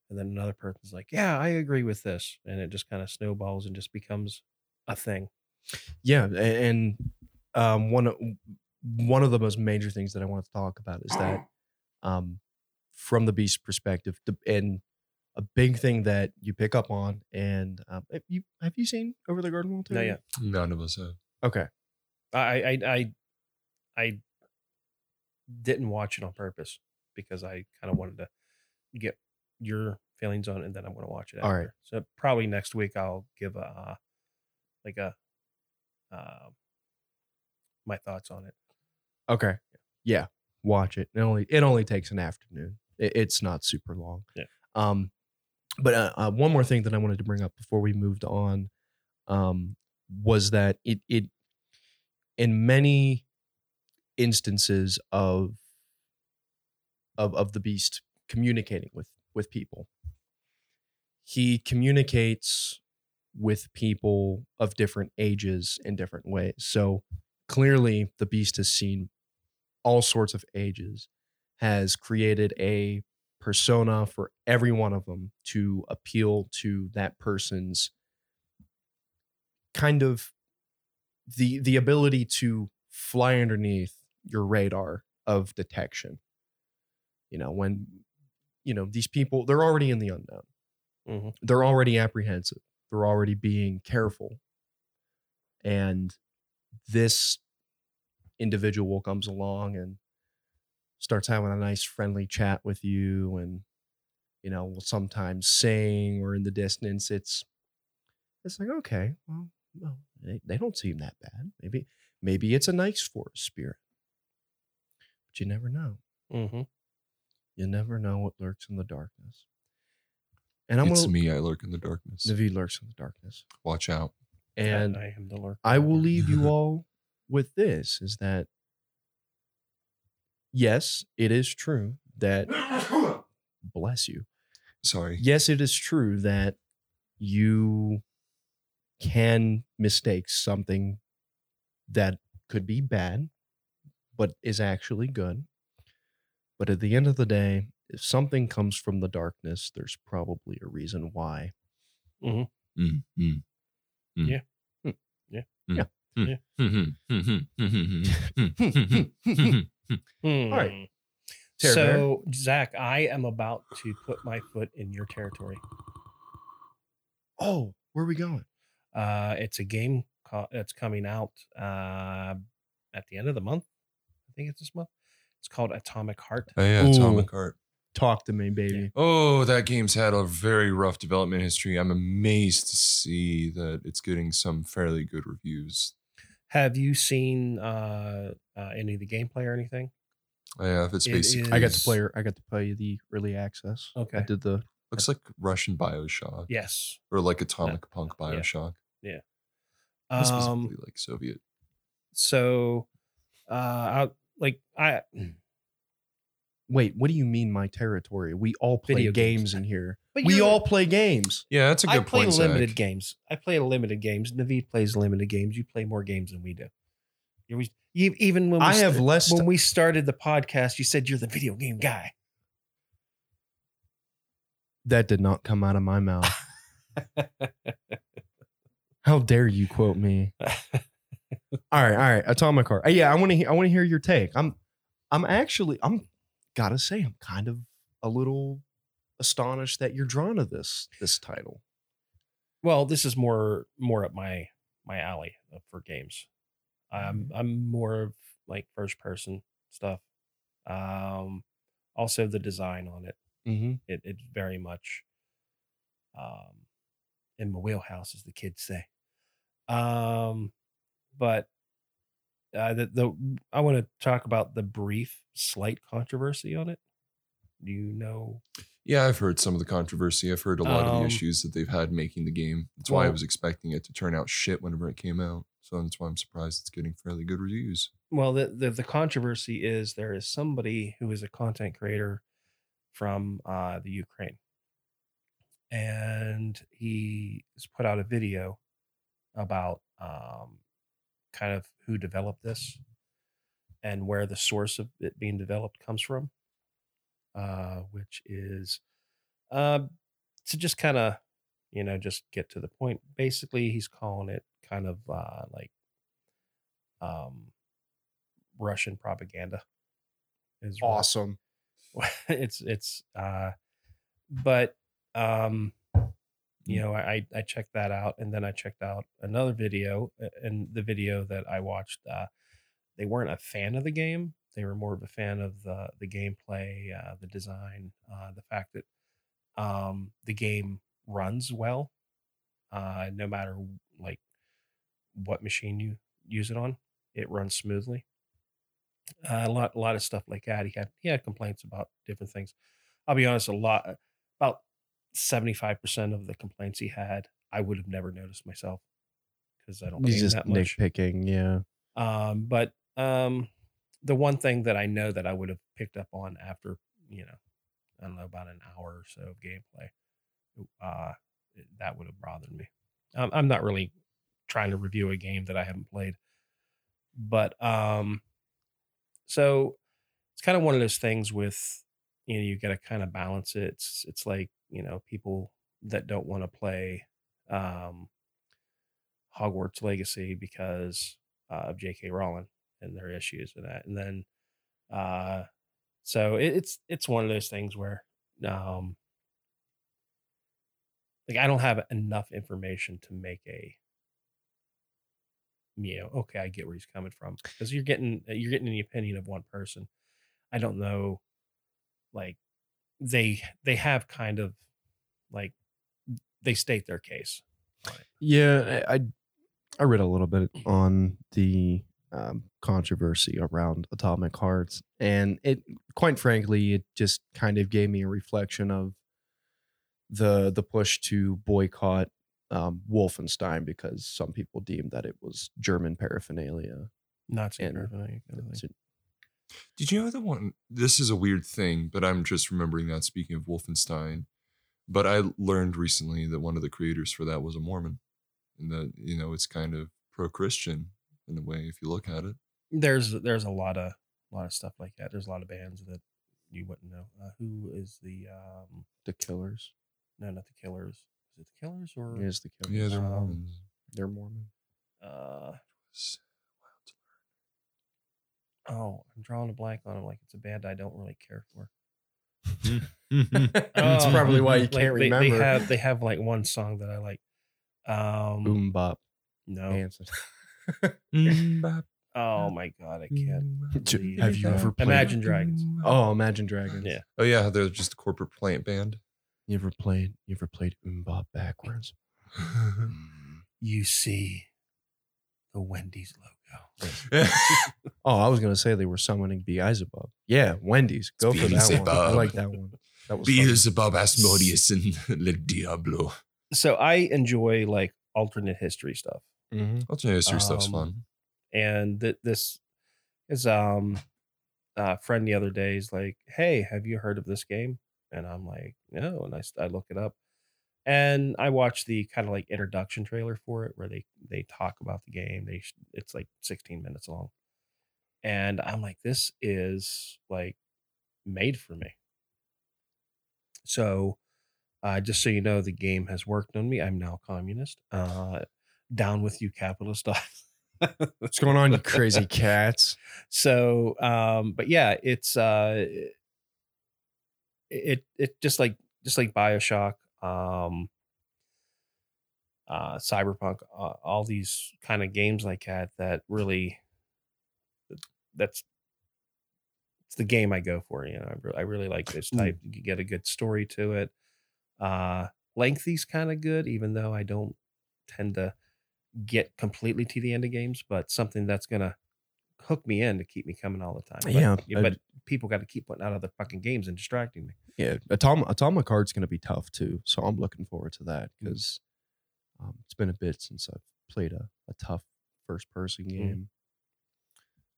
and then another person's like, "Yeah, I agree with this," and it just kind of snowballs and just becomes a thing. yeah, and um, one of one of the most major things that I want to talk about is that um, from the beast perspective, and a big thing that you pick up on, and um, have you have you seen Over the Garden Wall? No, Terry? yeah, None of us have. Okay. I, I, I, I didn't watch it on purpose because I kind of wanted to get your feelings on it, and then I'm going to watch it. All After. right. So probably next week I'll give a uh, like a uh, my thoughts on it. Okay. Yeah. Watch it. It only it only takes an afternoon. It, it's not super long. Yeah. Um, but uh, uh, one more thing that I wanted to bring up before we moved on, um, was that it it in many instances of of of the beast communicating with with people, he communicates with people of different ages in different ways. So clearly the beast has seen all sorts of ages has created a persona for every one of them to appeal to that person's kind of the the ability to fly underneath your radar of detection. You know when you know these people they're already in the unknown. Mhm. they're already apprehensive. They're already being careful. And this individual comes along and starts having a nice friendly chat with you and you know will sometimes sing or in the distance it's it's like okay well, well they, they don't seem that bad maybe maybe it's a nice forest spirit but you never know Mm-hmm. you never know what lurks in the darkness and i'm it's gonna me. I lurk in the darkness. Naveed lurks in the darkness Watch out. and I, I am the lurk. I will leave you all with this is that yes, it is true that bless you. Sorry. Yes, it is true that you can mistake something that could be bad but is actually good. But at the end of the day, if something comes from the darkness, there's probably a reason why. Mm-hmm. Mm, mm, mm. Yeah. Hmm. Yeah. Mm. Yeah. Mm. Yeah. Yeah. Mm-hmm. Mm-hmm. Hmm. All right. Hmm. Terror so, Bear. Zach, I am about to put my foot in your territory. Oh, where are we going? Uh, it's a game co- that's coming out uh, at the end of the month. I think it's this month. It's called Atomic Heart. Oh, yeah, Ooh. Atomic Heart. Talk to me, baby. Yeah. Oh, that game's had a very rough development history. I'm amazed to see that it's getting some fairly good reviews. Have you seen uh, uh, any of the gameplay or anything? Oh, yeah, if it's It basically I got to play. I got to play the early access. Okay. I did the. looks like Russian Bioshock Yes. or like Atomic Punk Bioshock. yeah. Bioshock. Um, specifically like Soviet. so, uh, I, like I, Wait, what do you mean my territory? We all play Video games. games in here. But We you're- all play games. Yeah, that's a good I play point. limited Zach. games. I play limited games. Naveed plays limited games. You play more games than we do. You always, you, even when we I have less. when we started the podcast, you said you're the video game guy. that did not come out of my mouth. How dare you quote me? All right, all right. Atomic Heart. Uh, Yeah, I want to. I want to hear your take. I'm. I'm actually. I'm. Gotta say, I'm kind of a little astonished that you're drawn to this this title. well, this is more more up my my alley uh, for games. I'm I'm more of like first person stuff. Um, also the design on it. Mm-hmm. It it's very much um in my wheelhouse, as the kids say. Um, but uh, the the I want to talk about the brief slight controversy on it. Do you know? Yeah, I've heard some of the controversy. I've heard a lot of Um, the issues that they've had making the game. That's why I was expecting it to turn out shit whenever it came out. So that's why I'm surprised it's getting fairly good reviews. Well, the, the the controversy is there is somebody who is a content creator from uh, the Ukraine, and he has put out a video about um, kind of who developed this and where the source of it being developed comes from, uh, which is uh, to just kind of you know just get to the point. Basically, he's calling it kind of uh, like um, Russian propaganda. Is Awesome. it's it's uh but um you know I I checked that out and then I checked out another video and the video that I watched uh they weren't a fan of the game they were more of a fan of the the gameplay uh the design uh the fact that um the game runs well uh no matter like what machine you use it on it runs smoothly uh, a lot a lot of stuff like that he had he had complaints about different things i'll be honest a lot about 75% of the complaints he had i would have never noticed myself because i don't He's just that much nitpicking. Yeah. um but um the one thing that i know that i would have picked up on after you know i don't know about an hour or so of gameplay uh that would have bothered me um, i'm not really trying to review a game that i haven't played. But um so it's kind of one of those things with you know you got to kind of balance it. It's it's like you know people that don't want to play um hogwarts legacy because uh, of jk rowling and their issues with that and then uh so it, it's it's one of those things where um like i don't have enough information to make a you know okay i get where he's coming from because you're getting you're getting the opinion of one person i don't know like they they have kind of like they state their case. Yeah, I I- I read a little bit on the um, controversy around Atomic Hearts, and it, quite frankly, it just kind of gave me a reflection of the the push to boycott um, Wolfenstein because some people deemed that it was German paraphernalia. nazi And- paraphernalia kind of thing. So- Did you know the one? This is a weird thing, but I'm just remembering that. Speaking of Wolfenstein, but I learned recently that one of the creators for that was a Mormon, and that you know it's kind of pro-Christian in a way if you look at it. there's there's a lot of a lot of stuff like that there's a lot of bands that you wouldn't know uh, who is the um The Killers, no not the killers is it the killers or is the Killers. Yeah, they're Um, Mormons. they're Mormon. uh oh i'm drawing a blank on it like it's a band i don't really care for That's Um, probably why you can't they, remember. they have they have like one song that i like um Boom Bop no Hanson. Mm, bop, oh my god i can't bop. believe Have you ever played- imagine dragons Oh, Imagine Dragons. Yeah. Oh yeah, they're just a corporate plant band. You ever played? You ever played MMMBop backwards? you see the wendy's logo Oh, I was gonna say they were summoning Beelzebub. Yeah, Wendy's. Go for that one. I like that one. That was funny. Beelzebub, Asmodeus, and Le Diablo. So I enjoy like alternate history stuff. Mhm. Alternate history stuff's Um, fun. and th- this is um a friend the other day is like hey have you heard of this game and i'm like no and i, I look it up and i watched the kind of like introduction trailer for it where they they talk about the game they it's like 16 minutes long and i'm like this is like made for me so uh just so you know the game has worked on me i'm now a communist uh down with you capitalist What's going on, you crazy cats? so um but yeah it's uh it it just like just like bioshock um uh cyberpunk uh, all these kind of games like that that really that's it's the game i go for you know i, re- I really like this type. You get a good story to it. Uh lengthy's kind of good even though i don't tend to get completely to the end of games but something that's gonna hook me in to keep me coming all the time But- Yeah, I- but people got to keep putting out other fucking games and distracting me Yeah, Atomic Atomic Heart's gonna be tough too. So I'm looking forward to that because um, it's been a bit since I've played a, a tough first person Mm. game.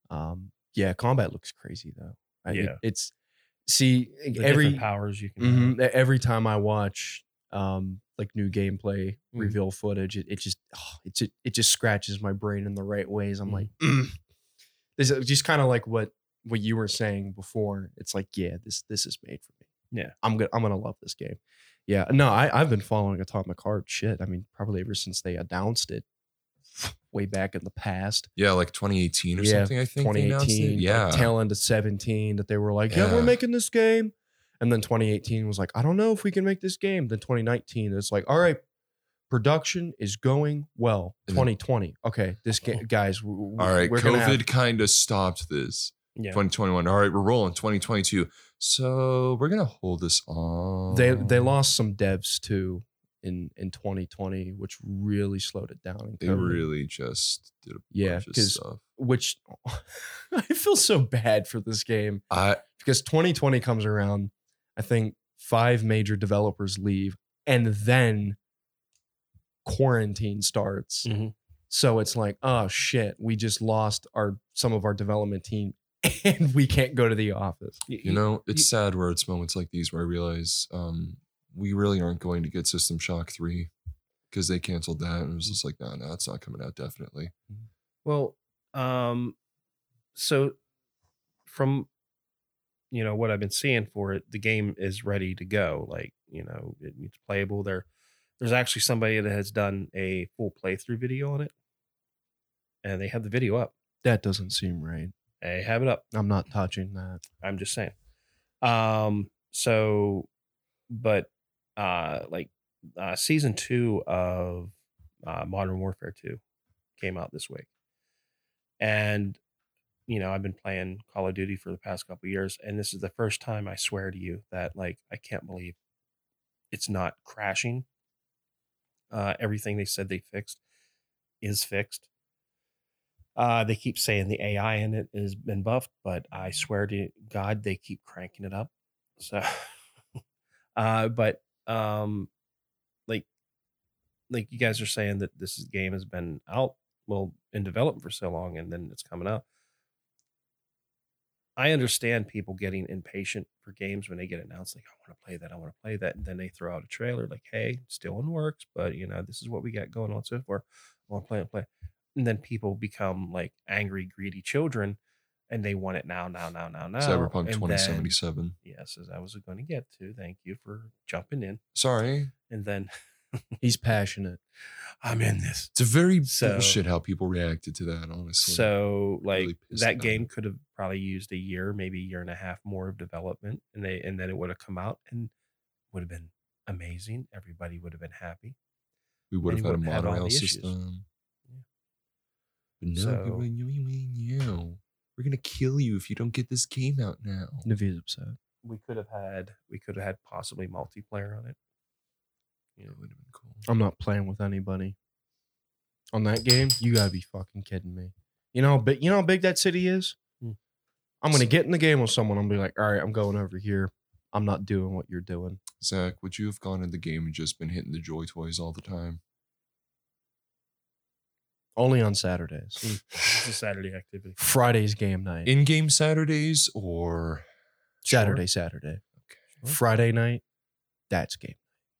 Um, yeah, combat looks crazy though. I, it- Yeah. it's see the every powers you can. Mhm, e- every time I watch um like new gameplay Mhm. reveal footage, it, it just oh, it just it just scratches my brain in the right ways. I'm Mhm. like, mm. This is just kind of like what what you were saying before. It's like, yeah, this this is made for me. Yeah. I'm gonna I'm gonna love this game. Yeah, no, I I've been following Atomic Heart shit. I mean, probably ever since they announced it way back in the past. Yeah, like 2018 or Yeah, something, I think. they announced it. 2018, like, Yeah. tail end of 17 that they were like, yeah, Yeah. we're making this game. And then 2018 was like, I don't know if we can make this game. Then 2019, it's like, all right, production is going well. 2020, okay, this game, oh. guys, w- w- All right, COVID have- kind of stopped this. yeah 2021. All right, we're rolling 2022. So we're gonna hold this on. they they lost some devs too in in 2020, which really slowed it down. They really just did a Yeah, bunch of stuff. which I feel so bad for this game. I because 2020 comes around, I think five major developers leave, and then quarantine starts. Mhm. So it's like, oh shit, we just lost our some of our development team, and we can't go to the office. you know it's sad where it's moments like these where I realize um we really aren't going to get System Shock three because they canceled that and it was just like no no it's not coming out definitely. Well, um, so from you know what I've been seeing for it, the game is ready to go. Like you know, it, it's playable. There, there's actually somebody that has done a full playthrough video on it, and they have the video up. That doesn't seem right. They have it up. I'm not touching that. I'm just saying. Um, so, but uh, like uh, season two of uh, Modern Warfare Two came out this week, and you know I've been playing Call of Duty for the past couple of years, and this is the first time I swear to you that like I can't believe it's not crashing. Uh, everything they said they fixed is fixed. Uh, they keep saying the AI in it has been buffed, but I swear to God, they keep cranking it up. So, uh, but um, like, like you guys are saying that this game has been out, well, in development for so long, and then it's coming out. I understand people getting impatient for games when they get announced, like, I want to play that, I want to play that. And then they throw out a trailer, like, hey, still in works, but you know, this is what we got going on so far. I want to play it, play. And then people become like angry, greedy children and they want it now, now, now, now, now. Cyberpunk And then- 2077. yes, as I was going to get to. Thank you for jumping in. Sorry, And then He's passionate. I'm in this. it's a very So- bullshit how people reacted to that. Honestly, So like really that game it. could have probably used a year, maybe a year and a half more of development, and they and then it would have come out and would have been amazing. Everybody would have been happy. we would have had a wouldn't have had all monorail the issues. system. Yeah. But no, So- we- we- we- we- no. we're gonna kill you if you don't get this game out now. Naveed's upset. We could have had we could have had possibly multiplayer on it. You know, would have been cool. I'm not playing with anybody. On that game, you gotta be fucking kidding me. You know, but you know how big that city is. Hmm. I'm gonna get in the game with someone. I'm gonna be like, all right, I'm going over here. I'm not doing what you're doing. Zach, would you have gone in the game and just been hitting the joy toys all the time? Only on Saturdays. It's a Saturday activity. Friday's game night. In game Saturdays or Saturday, Saturday. Okay. Friday night, that's game.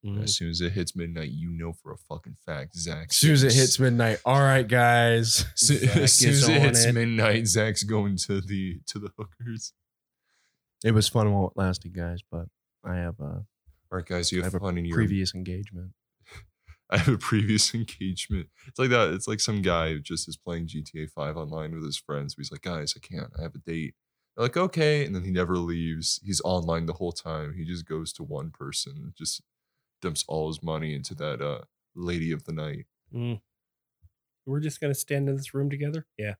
Mhm. as soon as it hits midnight, you know for a fucking fact, Zach. As soon as it hits midnight, all right, guys. So, as soon as it hits it. midnight, Zach's going to the to the hookers. It was fun while it lasted, guys, but I have a All right, guys, you I have, have a fun in your previous engagement. I have a previous engagement. It's like that. It's like some guy just is playing GTA 5 online with his friends. He's like, guys, I can't. I have a date. They're like, okay. And then he never leaves. He's online the whole time. He just goes to one person, just dumps all his money into that uh lady of the night. Mm. We're just gonna stand in this room together. Yeah.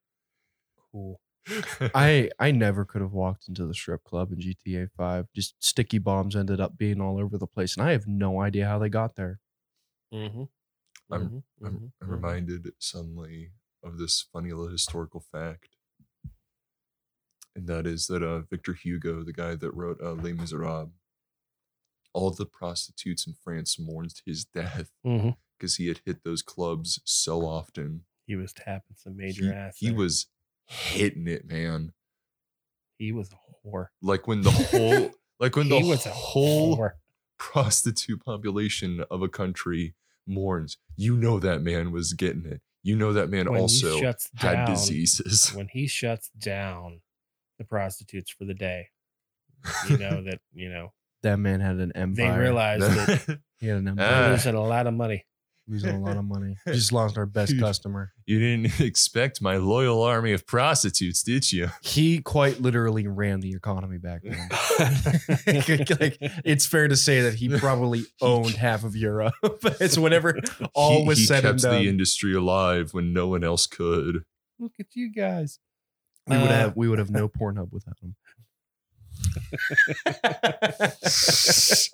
Cool. I I never could have walked into the strip club in GTA 5. Just sticky bombs ended up being all over the place, and I have no idea how they got there. Mm-hmm. I'm- I'm, I'm reminded suddenly of this funny little historical fact. And that is that uh, Victor Hugo, the guy that wrote uh, Les Miserables, all the prostitutes in France mourned his death mm-hmm. because he had hit those clubs so often. He was tapping some major he, ass. he there. was hitting it, man. He was a whore. Like when the whole, like when the whole prostitute population of a country mourns, you know that man was getting it. You know that man When also shuts had down- diseases. When he shuts down the prostitutes for the day, you know that you know That man had an empire. they empire. realize that he had an they're empire. Ah. losing a lot of money. losing a lot of money. Just lost our best customer. you didn't expect my loyal army of prostitutes, did you? He quite literally ran the economy back then. like it's fair to say that he probably owned half of Europe. it's whenever all he, was he said and kept done. the industry alive when no one else could. Look at you guys. we would Uh, have we would have no Pornhub without him.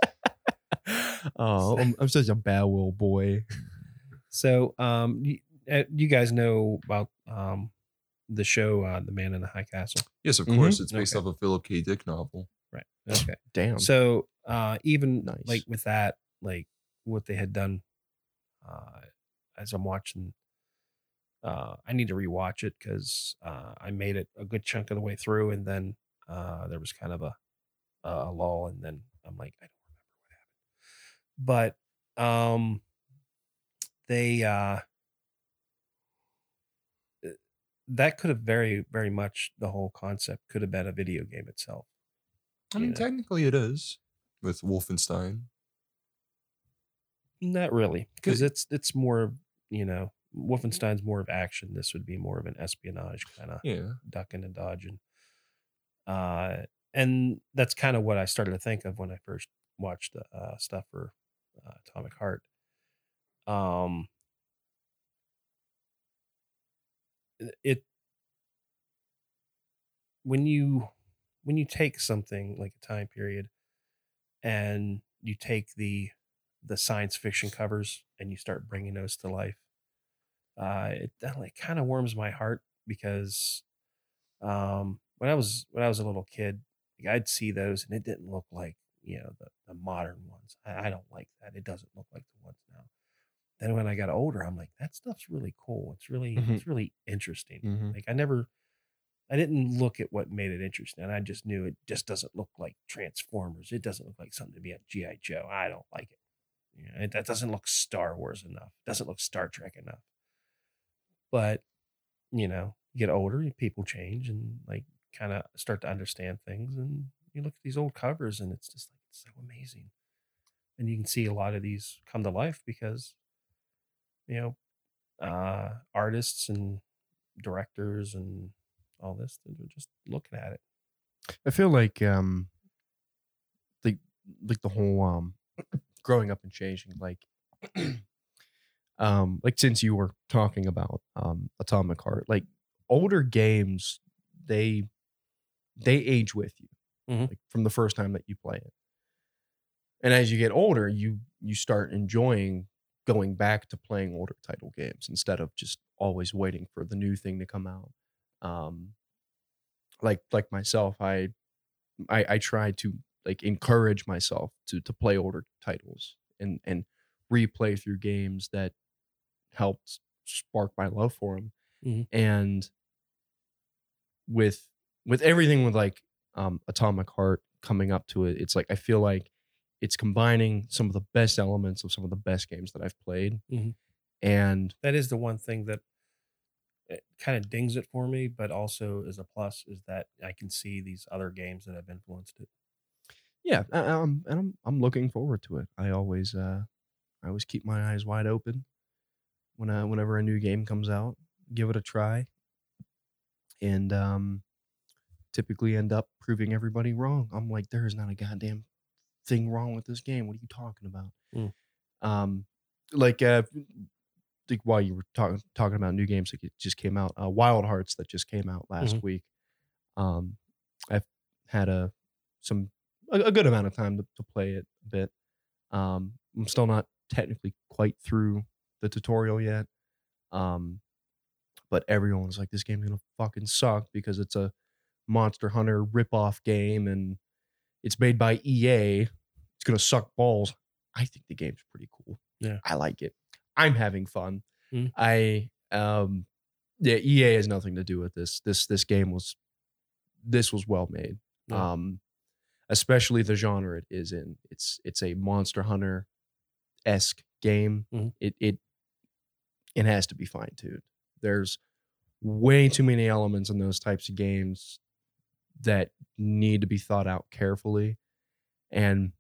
oh, I'm, I'm such a bad little boy. So, um, you, uh, you guys know about um the show uh, "The Man in the High Castle," Yes, of Mhm. course. It's based Okay. off a Philip K. Dick novel. right? Okay. Damn. So, uh, even Nice. like with that, like what they had done, uh, as I'm watching, uh, I need to rewatch it because uh, I made it a good chunk of the way through, and then uh, there was kind of a a lull, and then I'm like, I don't remember what happened, but um, they uh, uh, that could have very very much the whole concept could have been a video game itself. I mean, Yeah. technically it is with Wolfenstein. Not really, because it's it's more you know Wolfenstein's more of action. This would be more of an espionage kind of Yeah. ducking and dodging. Uh, and that's kind of what I started to think of when I first watched the uh, stuff for uh, Atomic Heart. Um, it when you when you take something like a time period and you take the the science fiction covers and you start bringing those to life uh it like kind of warms my heart because um when i was when i was a little kid like, i'd see those and it didn't look like you know the, the modern ones I, I don't like that it doesn't look like the ones now then when i got older i'm like that stuff's really cool it's really Mhm. it's really interesting Mhm. like i never I didn't look at what made it interesting. And I just knew it just doesn't look like Transformers. It doesn't look like something to be a GI Joe. I don't like it. You know, it that doesn't look Star Wars enough. It Doesn't look Star Trek enough. But you know, you get older, people change, and like kind of start to understand things. And you look at these old covers, and it's just like it's so amazing. And you can see a lot of these come to life because you know uh artists and directors and all this they're just looking at it I feel like um like like the whole um growing up and changing like um like since you were talking about um Atomic Heart like older games they they age with you Mhm. like from the first time that you play it and as you get older you you start enjoying going back to playing older title games instead of just always waiting for the new thing to come out um like like myself i i i try to like encourage myself to to play older titles and and replay through games that helped spark my love for them Mhm. and with with everything with like um atomic heart coming up to it it's like i feel like it's combining some of the best elements of some of the best games that i've played Mhm. and that is the one thing that kind of dings it for me, but also is a plus is that I can see these other games that have influenced it. yeah I, I'm, and I'm I'm looking forward to it. I always uh I always keep my eyes wide open when uh, whenever a new game comes out, give it a try, and um typically end up proving everybody wrong. I'm like, there is not a goddamn thing wrong with this game. What are you talking about? Mm. Um, like uh, like while you were talking talking about new games that it just came out, uh, Wild Hearts that just came out last Mhm. week. Um, I've had a some a, a good amount of time to, to play it a bit. Um, I'm still not technically quite through the tutorial yet. Um, but everyone was like, "This game's gonna fucking suck because it's a Monster Hunter ripoff game and it's made by EA. It's gonna suck balls." I think the game's pretty cool. Yeah. I like it. I'm having fun. Mm. I um yeah, EA has nothing to do with this. This this game was this was well made. Yeah. Um especially the genre it is in. It's it's a Monster Hunter esque game. Mhm. It it it has to be fine tuned. There's way too many elements in those types of games that need to be thought out carefully. And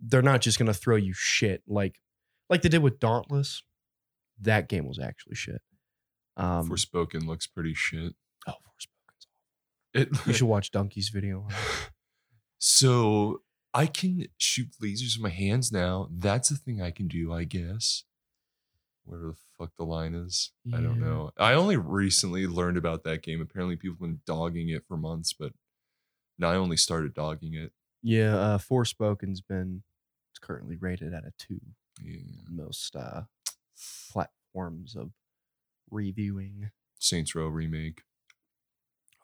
they're not just gonna throw you shit like like they did with Dauntless. That game was actually shit. Um Forspoken looks pretty shit. oh, Forspoken's It, You should watch Dunkey's video. on so I can shoot lasers with my hands now. That's a thing I can do, I guess. Where the fuck the line is, I don't know. I only recently learned about that game. Apparently, people have been dogging it for months, but now I only started dogging it. Yeah, uh Forspoken's been it's currently rated at a two Yeah. most uh platforms of reviewing. Saints Row remake,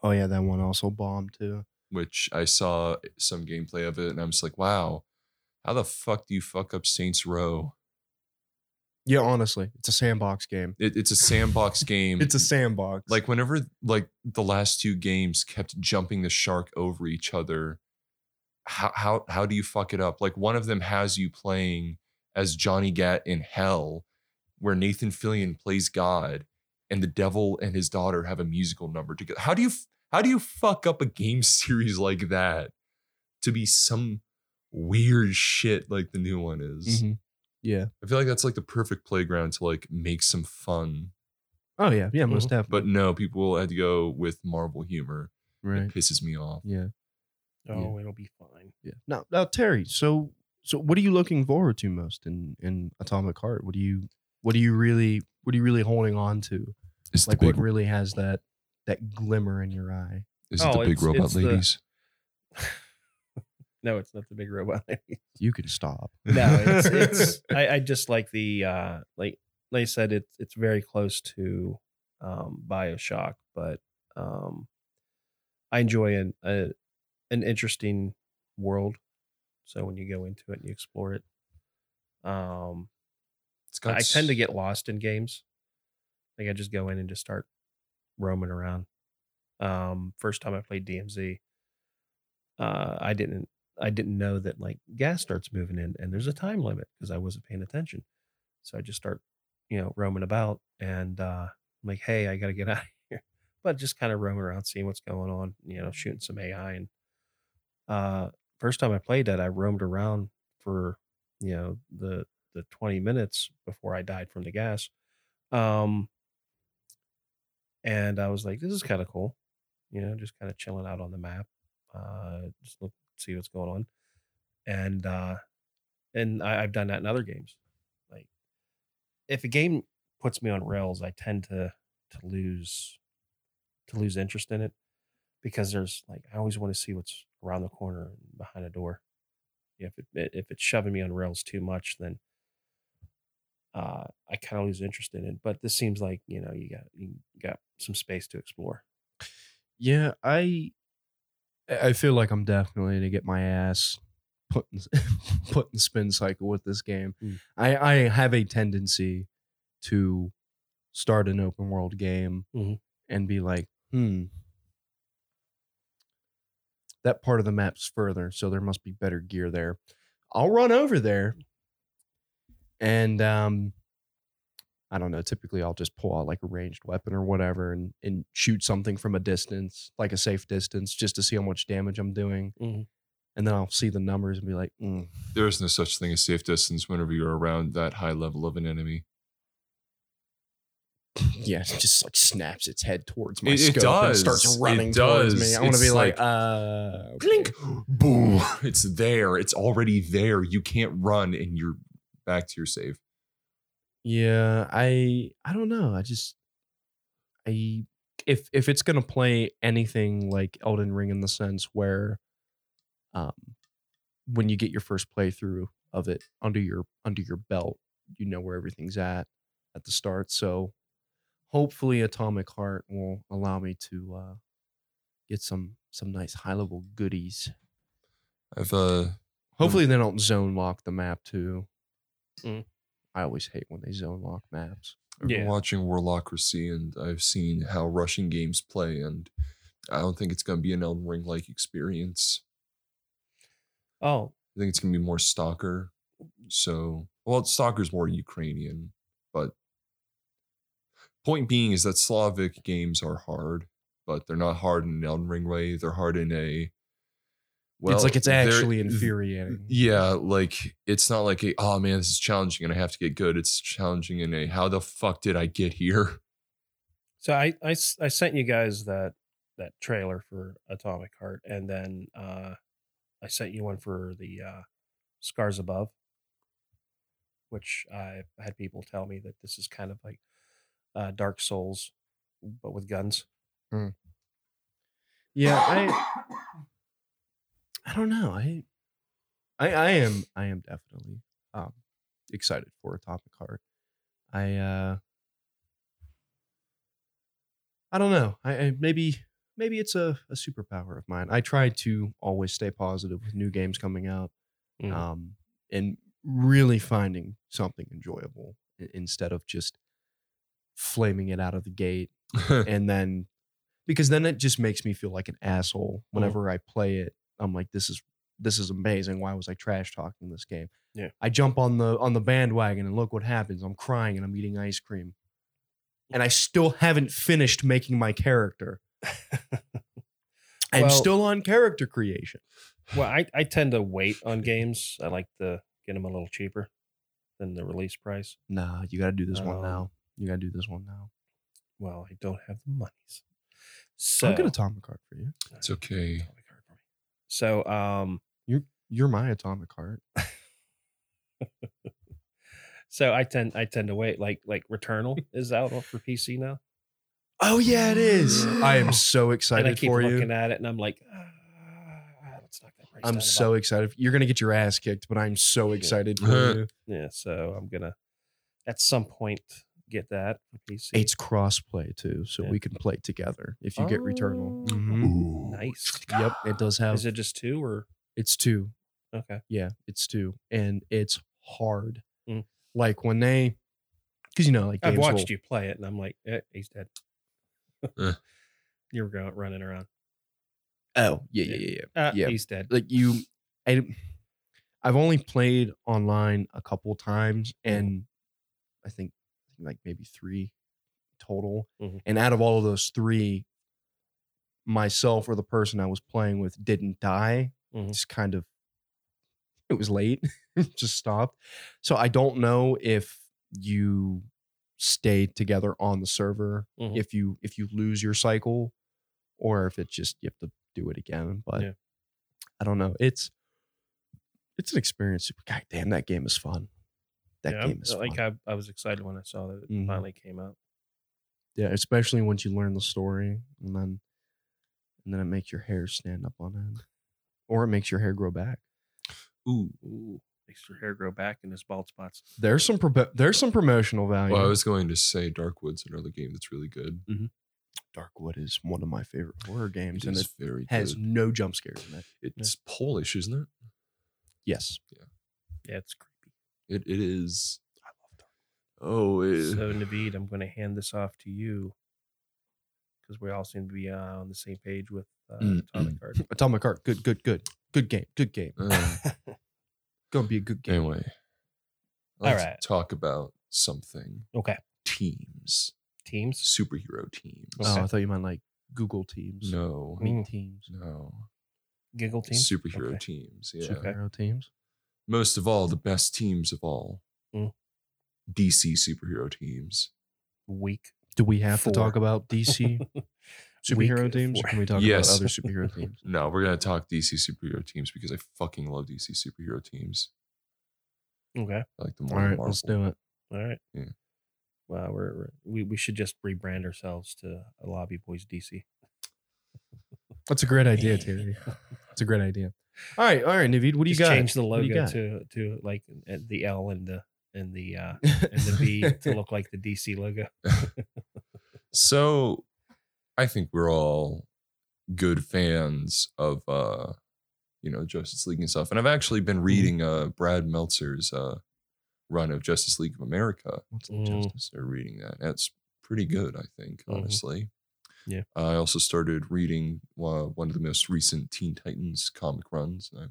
Oh yeah, that one also bombed too. which I saw some gameplay of it, and I'm just like, wow, how the fuck do you fuck up Saints Row? Yeah, honestly, it's a sandbox game. It, it's a sandbox game. It's a sandbox. like whenever like the last two games kept jumping the shark over each other how how how do you fuck it up like one of them has you playing as Johnny Gat in hell where Nathan Fillion plays God and the devil and his daughter have a musical number together how do you how do you fuck up a game series like that to be some weird shit like the new one is Mhm. Yeah. I feel like that's like the perfect playground to like make some fun Oh yeah, yeah, most Mhm. definitely. but no, people had to go with Marvel humor. right. It pisses me off. Yeah. Oh, it'll be fine. Yeah. Now, now Terry, so so what are you looking forward to most in in Atomic Heart? What do you what are you really what are you really holding on to? Is Like big, what really has that that glimmer in your eye? is it Oh, the big it's- robot it's the- ladies? no, it's not the big robot. You can stop. no, it's it's. I, I just like the uh like like I said, it's it's very close to um Bioshock, but um I enjoy an a, an interesting world. So when you go into it and you explore it, um, It's got I tend to get lost in games. Like I just go in and just start roaming around. Um, first time I played DMZ, uh, I didn't I didn't know that like gas starts moving in and there's a time limit because I wasn't paying attention. So I just start, you know, roaming about and uh, I'm like, hey, I got to get out of here. But just kind of roaming around, seeing what's going on, you know, shooting some AI. And uh, first time I played that, I roamed around for, you know, the the 20 minutes before I died from the gas. Um, and I was like, this is kind of cool, you know, just kind of chilling out on the map, uh, just look, see what's going on. And, uh, and I, I've done that in other games. Like if a game puts me on rails, I tend to, to lose, to lose interest in it because there's like, I always want to see what's around the corner and behind a door. If it, if it's shoving me on rails too much, then uh, I kind of lose interest in it. But this seems like you know you got you got some space to explore. Yeah, I I feel like I'm definitely gonna get my ass put in, put in spin cycle with this game. Mm. I I have a tendency to start an open world game Mhm. and be like, hmm, that part of the map's further, so there must be better gear there. I'll run over there, and um, I don't know. Typically, I'll just pull out like a ranged weapon or whatever and, and shoot something from a distance, like a safe distance, just to see how much damage I'm doing. Mhm. And then I'll see the numbers and be like, mm, There is no such thing as safe distance whenever you're around that high level of an enemy. yeah, it just like snaps its head towards my It- it scope and does. starts It running towards me. I want to be like, like, uh, okay. Clink, boom. It's there. It's already there. You can't run, and you're back to your save. Yeah, I I don't know. I just I if if it's gonna play anything like Elden Ring in the sense where um when you get your first playthrough of it under your under your belt, you know where everything's at at the start. So hopefully Atomic Heart will allow me to uh get some some nice high level goodies. I've uh Hopefully they don't zone lock the map too. Mm. I always hate when they zone lock maps. I've been Yeah. watching Warlocracy, and I've seen how Russian games play, and I don't think it's going to be an Elden Ring like experience. Oh, I think it's going to be more Stalker. So, well, Stalker's more Ukrainian, but point being is that Slavic games are hard, but they're not hard in an Elden Ring way. They're hard in a well, it's like it's actually infuriating. Yeah, like it's not like a oh man, this is challenging and I have to get good. It's challenging in a how the fuck did I get here? so I I, I sent you guys that that trailer for Atomic Heart, and then uh, I sent you one for the uh, Scars Above, which I had people tell me that this is kind of like uh, Dark Souls, but with guns. Yeah, I I don't know. I I I am I am definitely um excited for Atomic Heart. I uh I don't know. I, I maybe maybe it's a, a superpower of mine. I try to always stay positive with new games coming out. Mhm. Um and really finding something enjoyable instead of just flaming it out of the gate and then because then it just makes me feel like an asshole whenever I play it. I'm like, this is this is amazing. Why was I trash talking this game? Yeah. I jump on the on the bandwagon and look what happens. I'm crying and I'm eating ice cream. And I still haven't finished making my character. I'm Well- still on character creation. well, I, I tend to wait on games. I like to get them a little cheaper than the release price. Nah, you gotta do this one Um, now. You gotta do this one now. Well, I don't have the monies. So I'll get atomic heart for you. it's okay. Atomic Heart for me. So um You're you're my atomic heart. so I tend I tend to wait like like Returnal is out for PC now. Oh yeah, it is. I am so And I excited keep for you. looking at it and I'm like ah, let's knock that price I'm so buck." excited. You're gonna get your ass kicked, but I'm so Yeah. excited for you. Yeah, so I'm gonna at some point get that for PC. It's crossplay too, so Yeah. we can play together if you get Returnal. Oh. Mhm. Nice. Yep, it does have. Is it just two or It's two. okay? Yeah, it's two, and it's hard. Mm. Like when they, because you know, like I've watched will- you play it and I'm like, eh, he's dead. You were going running around. Oh yeah, yeah, yeah, yeah. Uh, Yeah. he's dead. like you I, i've only played online a couple times and i think like maybe three total Mhm. and out of all of those three myself or the person i was playing with didn't die Mhm. just kind of it was late just stopped so i don't know if you stay together on the server Mhm. if you if you lose your cycle or if it's just you have to do it again but Yeah. i don't know it's it's an experience god damn that game is fun that Yeah, I'm- game is like fun. I, I was excited when I saw that it Mhm. finally came out. yeah especially once you learn the story and then and then it makes your hair stand up on end or it makes your hair grow back Ooh. Ooh, makes your hair grow back in his bald spots. there's some pro- there's some promotional value Well, I was going to say Darkwood's another game that's really good. Darkwood is one of my favorite horror games, It and it very has good. no jump scares in it. It's Polish, isn't it? Yes. Yeah, it's creepy. It it is. I love Dark. Oh, it, So Naveed, I'm going to hand this off to you because we all seem to be uh, on the same page with uh, Mm, Atomic Heart. Atomic Heart, good, good, good, good game, good game. uh, Gonna be a good game. anyway. All Let's right. talk about something. okay, Teams, teams. superhero teams. Oh, Okay. I thought you meant like Google Teams. No, Meet Mm. teams. no, Giggle teams. superhero Okay. teams. Yeah, Okay. Superhero teams. Most of all, the best teams of all. Mm. DC superhero teams. Week. Do we have to talk about DC superhero Week teams, or can we talk Yes. about other superhero teams? No, we're gonna talk DC superhero teams because I fucking love DC superhero teams. Okay. I like them All more than right, let's do it. All right. Yeah. Well, we're, we're we we should just rebrand ourselves to a Lobby Boys DC. That's a great idea, Terry. That's a great idea. All right, all right, Naveed, what do you got? change the What do you logo to to like uh, the L and the and the uh and the B to look like the DC logo. So I think we're all good fans of uh you know Justice League and stuff. And I've actually been reading uh Brad Meltzer's uh run of Justice League of America. What's Mm. justice? They're reading that. That's pretty good, I think, Mhm. honestly. Yeah. I also started reading uh, one of the most recent Teen Titans comic runs. I've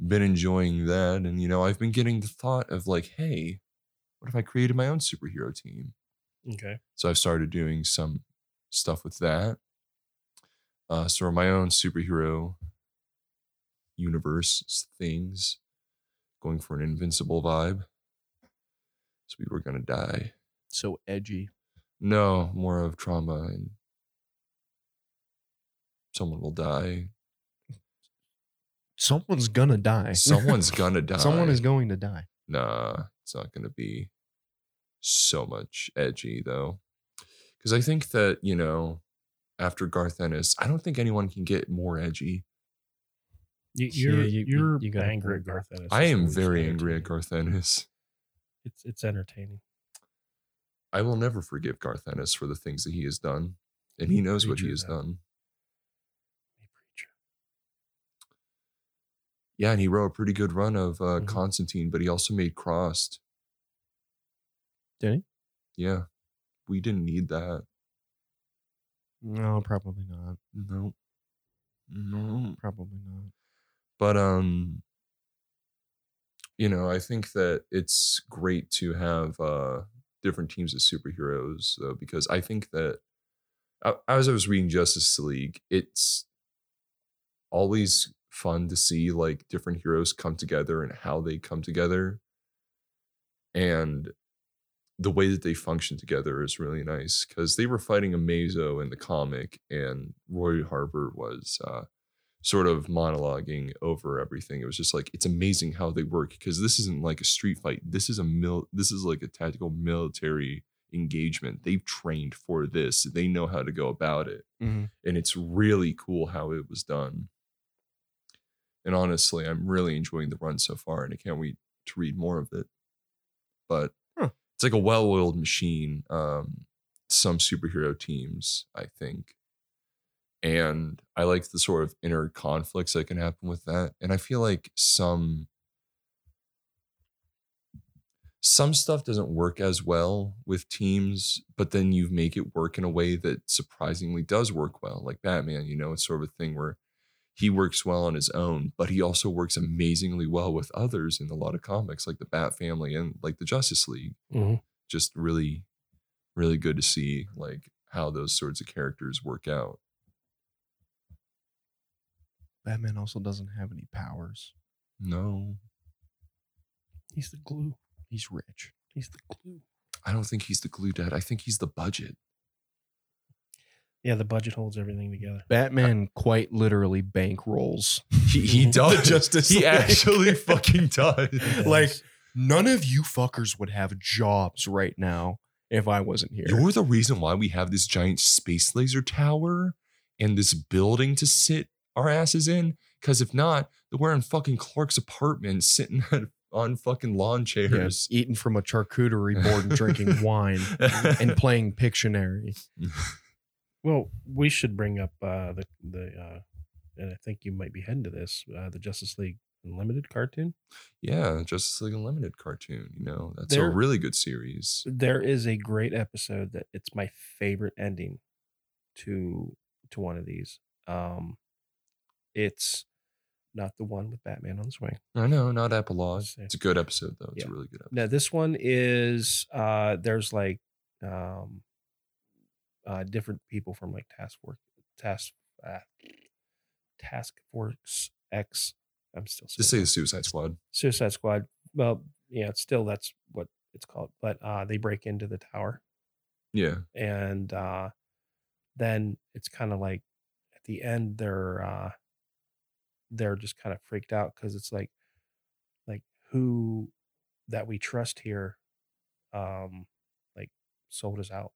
been enjoying that. And, you know, I've been getting the thought of like, hey, what if I created my own superhero team? Okay. So I've started doing some stuff with that. Uh, so my own superhero universe things, going for an invincible vibe. So we were gonna die. So edgy. No, more of trauma and someone will die. Someone's gonna die. Someone's gonna die. Someone is going to die. Nah, it's not going to be so much edgy though. Because I think that, you know, after Garth Ennis, I don't think anyone can get more edgy. You, Yeah, you're you- you- you're you got angry at. Garth Ennis. I am very angry at. Garth Ennis. It's it's entertaining. I will never forgive Garth Ennis for the things that he has done. And he knows what he has done. Yeah, and he wrote a pretty good run of uh, Mhm. Constantine, but he also made Crossed. Did he? Yeah, we didn't need that. No, probably not. No, no. Probably not. but um you know i think that it's great to have uh different teams of superheroes though because i think that as i was reading justice league it's always fun to see like different heroes come together and how they come together. And the way that they function together is really nice because they were fighting Amazo in the comic and roy harper was uh sort of monologuing over everything. It was just like it's amazing how they work because this isn't like a street fight. This is a mil. This is like a tactical military engagement. They've trained for this. They know how to go about it, Mhm. and it's really cool how it was done. And honestly, I'm really enjoying the run so far, and I can't wait to read more of it. But Huh. it's like a well-oiled machine. Um, some superhero teams, I think, and I like the sort of inner conflicts that can happen with that. And I feel like some some stuff doesn't work as well with teams, but then you make it work in a way that surprisingly does work well. Like Batman, you know, it's sort of a thing where he works well on his own, but he also works amazingly well with others in a lot of comics, like the Bat Family and like the Justice League. Mhm. Just really, really good to see like how those sorts of characters work out. Batman also doesn't have any powers. No, He's the glue. He's rich. He's the glue. I don't think he's the glue dad. I think he's the budget. Yeah, the budget holds everything together. Batman quite literally bankrolls. He, he does. Justice he League. actually fucking does. Like none of you fuckers would have jobs right now if I wasn't here. You're the reason why we have this giant space laser tower and this building to sit our asses in. Because if not, then we're in fucking Clark's apartment sitting on fucking lawn Yeah, chairs. eating from a charcuterie board and drinking wine and playing Pictionary. Well, we should bring up uh, the the uh, and I think you might be heading to this uh, the Justice League Unlimited cartoon. Yeah, Justice League Unlimited cartoon. You know, that's There- a really good series. There is a great episode that it's my favorite ending to to one of these. Um, it's not the one with Batman on the swing. I know, not epilogue. It's a good episode though. It's Yeah. a really good episode. Now this one is uh there's like um uh different people from like Task Force Task uh, Task Force X. I'm still Just say the Suicide Squad. Suicide Squad. Well, yeah, it's still that's what it's called. But uh they break into the tower Yeah. and uh then it's kind of like at the end they're uh they're just kind of freaked out because it's like like who that we trust here um like sold us out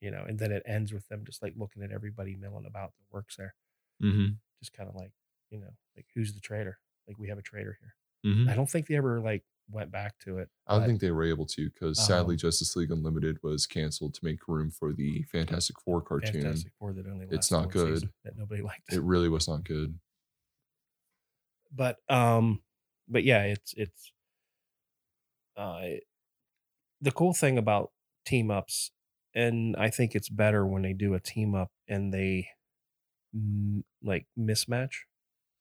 you know and then it ends with them just like looking at everybody milling about that works there Mm-hmm. just kind of like you know like who's the traitor like we have a traitor here Mm-hmm. i don't think they ever like went back to it I don't think they were able to because sadly Um, Justice League Unlimited was canceled to make room for the Fantastic Four cartoon. Fantastic Four that only It's not good. that nobody liked It really was not good. But um but yeah it's it's uh the cool thing about team ups and i think it's better when they do a team up and they mm, like mismatch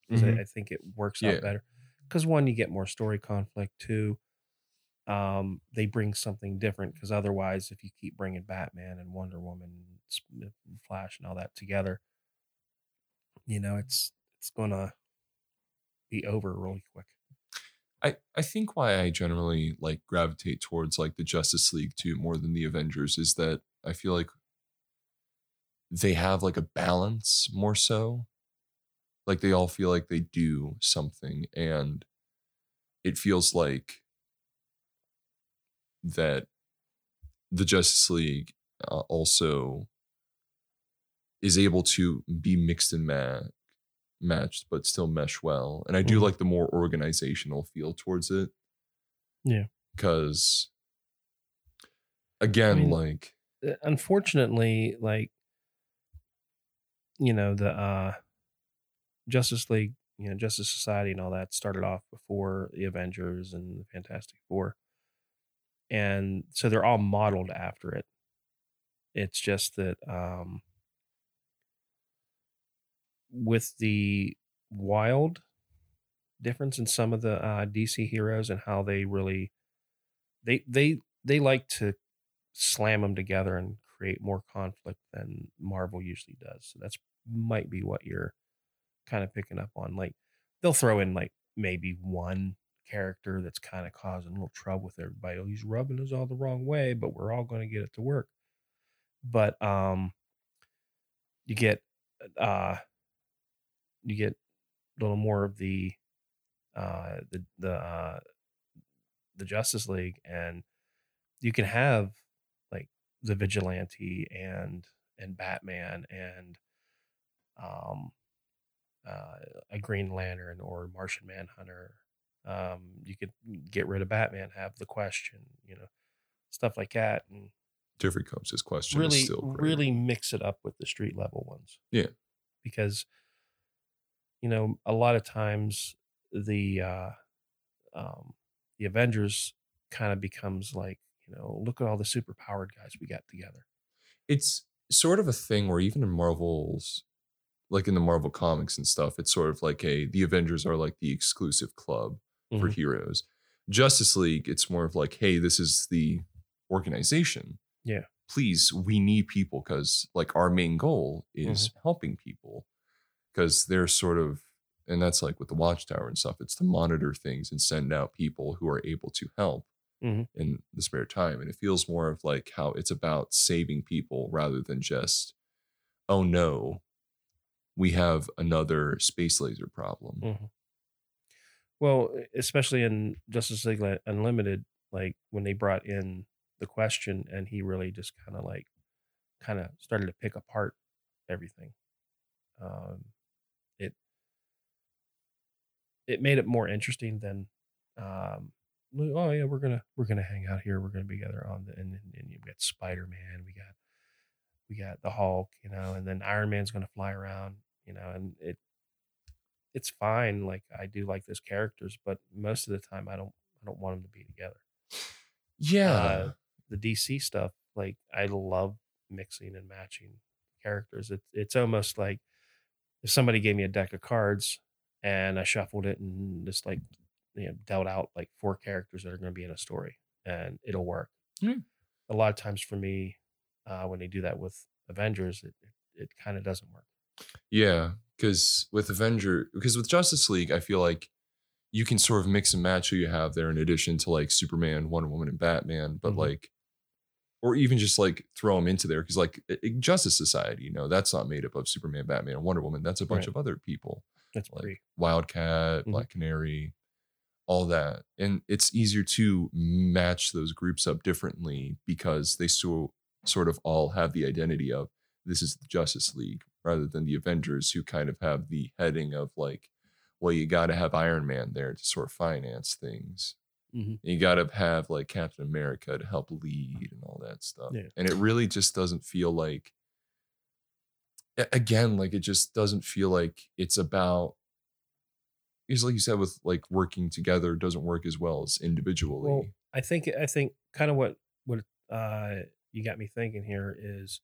Mhm. I, I think it works Yeah. out better because one you get more story conflict two um they bring something different because otherwise if you keep bringing batman and wonder woman and flash and all that together you know it's it's gonna be over really quick I, I think why I generally like gravitate towards like the Justice League too more than the Avengers is that I feel like they have like a balance more so. Like they all feel like they do something and it feels like that the Justice League uh, also is able to be mixed and ma- matched but still mesh well and i do Mhm. like the more organizational feel towards it Yeah. because again mean, like Uh, unfortunately like you know the uh justice league you know justice society and all that started off before the avengers and the fantastic four and so they're all modeled after it it's just that um with the wild difference in some of the uh dc heroes and how they really they they they like to slam them together and create more conflict than Marvel usually does. So that's might be what you're kind of picking up on. Like they'll throw in like maybe one character that's kind of causing a little trouble with everybody. Oh, he's rubbing us all the wrong way, but we're all going to get it to work. But um you get uh you get a little more of the uh the the uh the Justice League and you can have like the vigilante and and Batman and um uh a Green Lantern or Martian Manhunter. Um you could get rid of Batman, have the question, you know, stuff like that and Jeffrey Combs' question is really still really mix it up with the street level ones. Yeah. Because you know, a lot of times the uh um the Avengers kind of becomes like, you know, look at all the super powered guys we got together. it's sort of a thing where even in Marvel's like in the Marvel comics and stuff, it's sort of like a the Avengers are like the exclusive club for Mhm. heroes. Justice League, it's more of like, hey, this is the organization. Yeah. Please, we need people because like our main goal is Mm-hmm. helping people because they're sort of and that's like with the watchtower and stuff it's to monitor things and send out people who are able to help Mhm. in the spare time and it feels more of like how it's about saving people rather than just oh no we have another space laser problem Mhm. Well, especially in Justice League Unlimited, like when they brought in the question and he really just kind of like kind of started to pick apart everything. Um, it it made it more interesting than um, oh yeah, we're gonna we're gonna hang out here, we're gonna be together on the and, and, you've got Spider Man, we got we got the Hulk, you know, and then Iron Man's going to fly around, you know, and it it's fine. Like I do like those characters, but most of the time I don't I don't want them to be together. Yeah. Uh, the DC stuff, like I love mixing and matching characters. It's it's almost like if somebody gave me a deck of cards and I shuffled it and just like you know dealt out like four characters that are going to be in a story and it'll work. Yeah. A lot of times for me, uh, when they do that with Avengers, it it, it kind of doesn't work. Yeah, because with Avenger, because with Justice League, I feel like you can sort of mix and match who you have there in addition to like Superman, Wonder Woman, and Batman, but Mhm. like, or even just like throw them into there because like i- i- Justice Society, you know, that's not made up of Superman, Batman, and Wonder Woman. That's a bunch Right. of other people That's like pretty. Wildcat, Mhm. Black Canary, all that. And it's easier to match those groups up differently because they so sort of all have the identity of this is the Justice League rather than the Avengers who kind of have the heading of like, well, you got to have Iron Man there to sort of finance things. Mhm. You got to have like Captain America to help lead and all that stuff. Yeah. And it really just doesn't feel like again like it just doesn't feel like it's about because like you said with like working together doesn't work as well as individually Well, I think I think kind of what what uh, you got me thinking here is,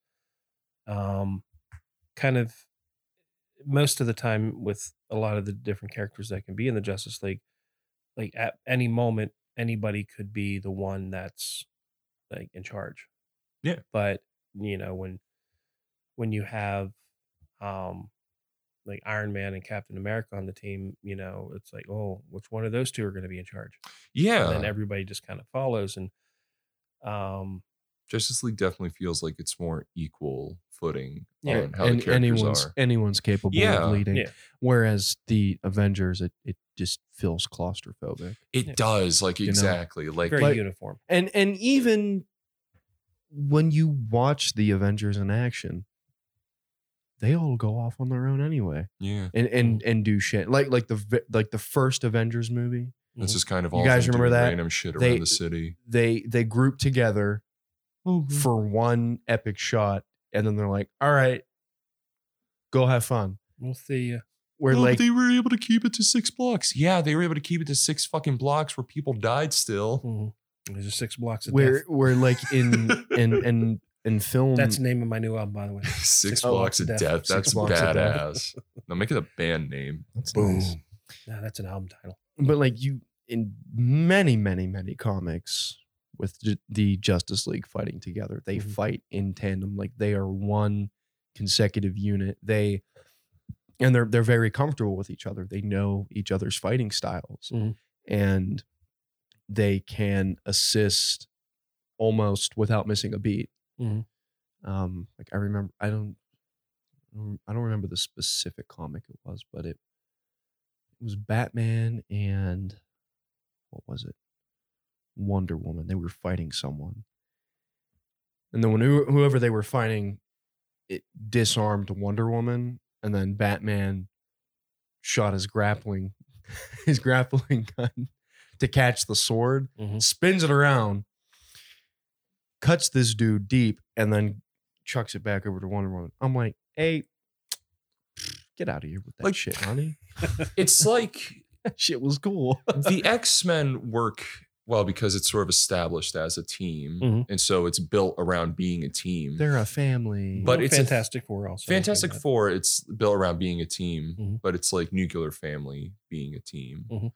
um, kind of most of the time with a lot of the different characters that can be in the Justice League, like at any moment anybody could be the one that's like in charge. Yeah. But you know when when you have um like Iron Man and Captain America on the team, you know, it's like, oh, which one of those two are going to be in charge? yeah and then everybody just kind of follows and um justice league definitely feels like it's more equal footing Yeah, on how and the characters anyone's are anyone's capable Yeah. of leading. Yeah. Whereas the Avengers, it it just feels claustrophobic. it Yeah. does like You know, exactly like very Like- uniform And and even when you watch the Avengers in action, they all go off on their own anyway, yeah and and Mm-hmm. and do shit like like the like the first Avengers movie. this is kind of all You guys remember that? random shit around They- the city They they group together for one epic shot, and then they're like, "All right, go have fun." we'll see uh, Where but like they were able to keep it to six blocks yeah they were able to keep it to six fucking blocks where people died still mhm. there's just six blocks of where death. where like in in in in film that's the name of my new album by the way Six blocks of Death. death. Six That's Blocks of Death. badass. now make it a band name. That's boom nice. yeah that's an album title but like you in many many many comics with ju- the justice league fighting together they Mhm. fight in tandem like they are one consecutive unit they and they're they're very comfortable with each other they know each other's fighting styles Mhm. and they can assist almost without missing a beat Mhm. um like i remember i don't i don't remember the specific comic it was but it it was Batman and what was it? Wonder Woman. They were fighting someone. And then when whoever they were fighting, it disarmed Wonder Woman, and then Batman shot his grappling his grappling gun to catch the sword, Mhm. spins it around, cuts this dude deep, and then chucks it back over to Wonder Woman. I'm like, hey, get out of here with that Like- shit, honey. It's like shit was cool. the X Men work well because it's sort of established as a team, Mhm. and so it's built around being a team. They're a family. But Well, it's a- fantastic four also Fantastic Four, it's built around being a team, Mhm. but it's like nuclear family being a team. Mhm.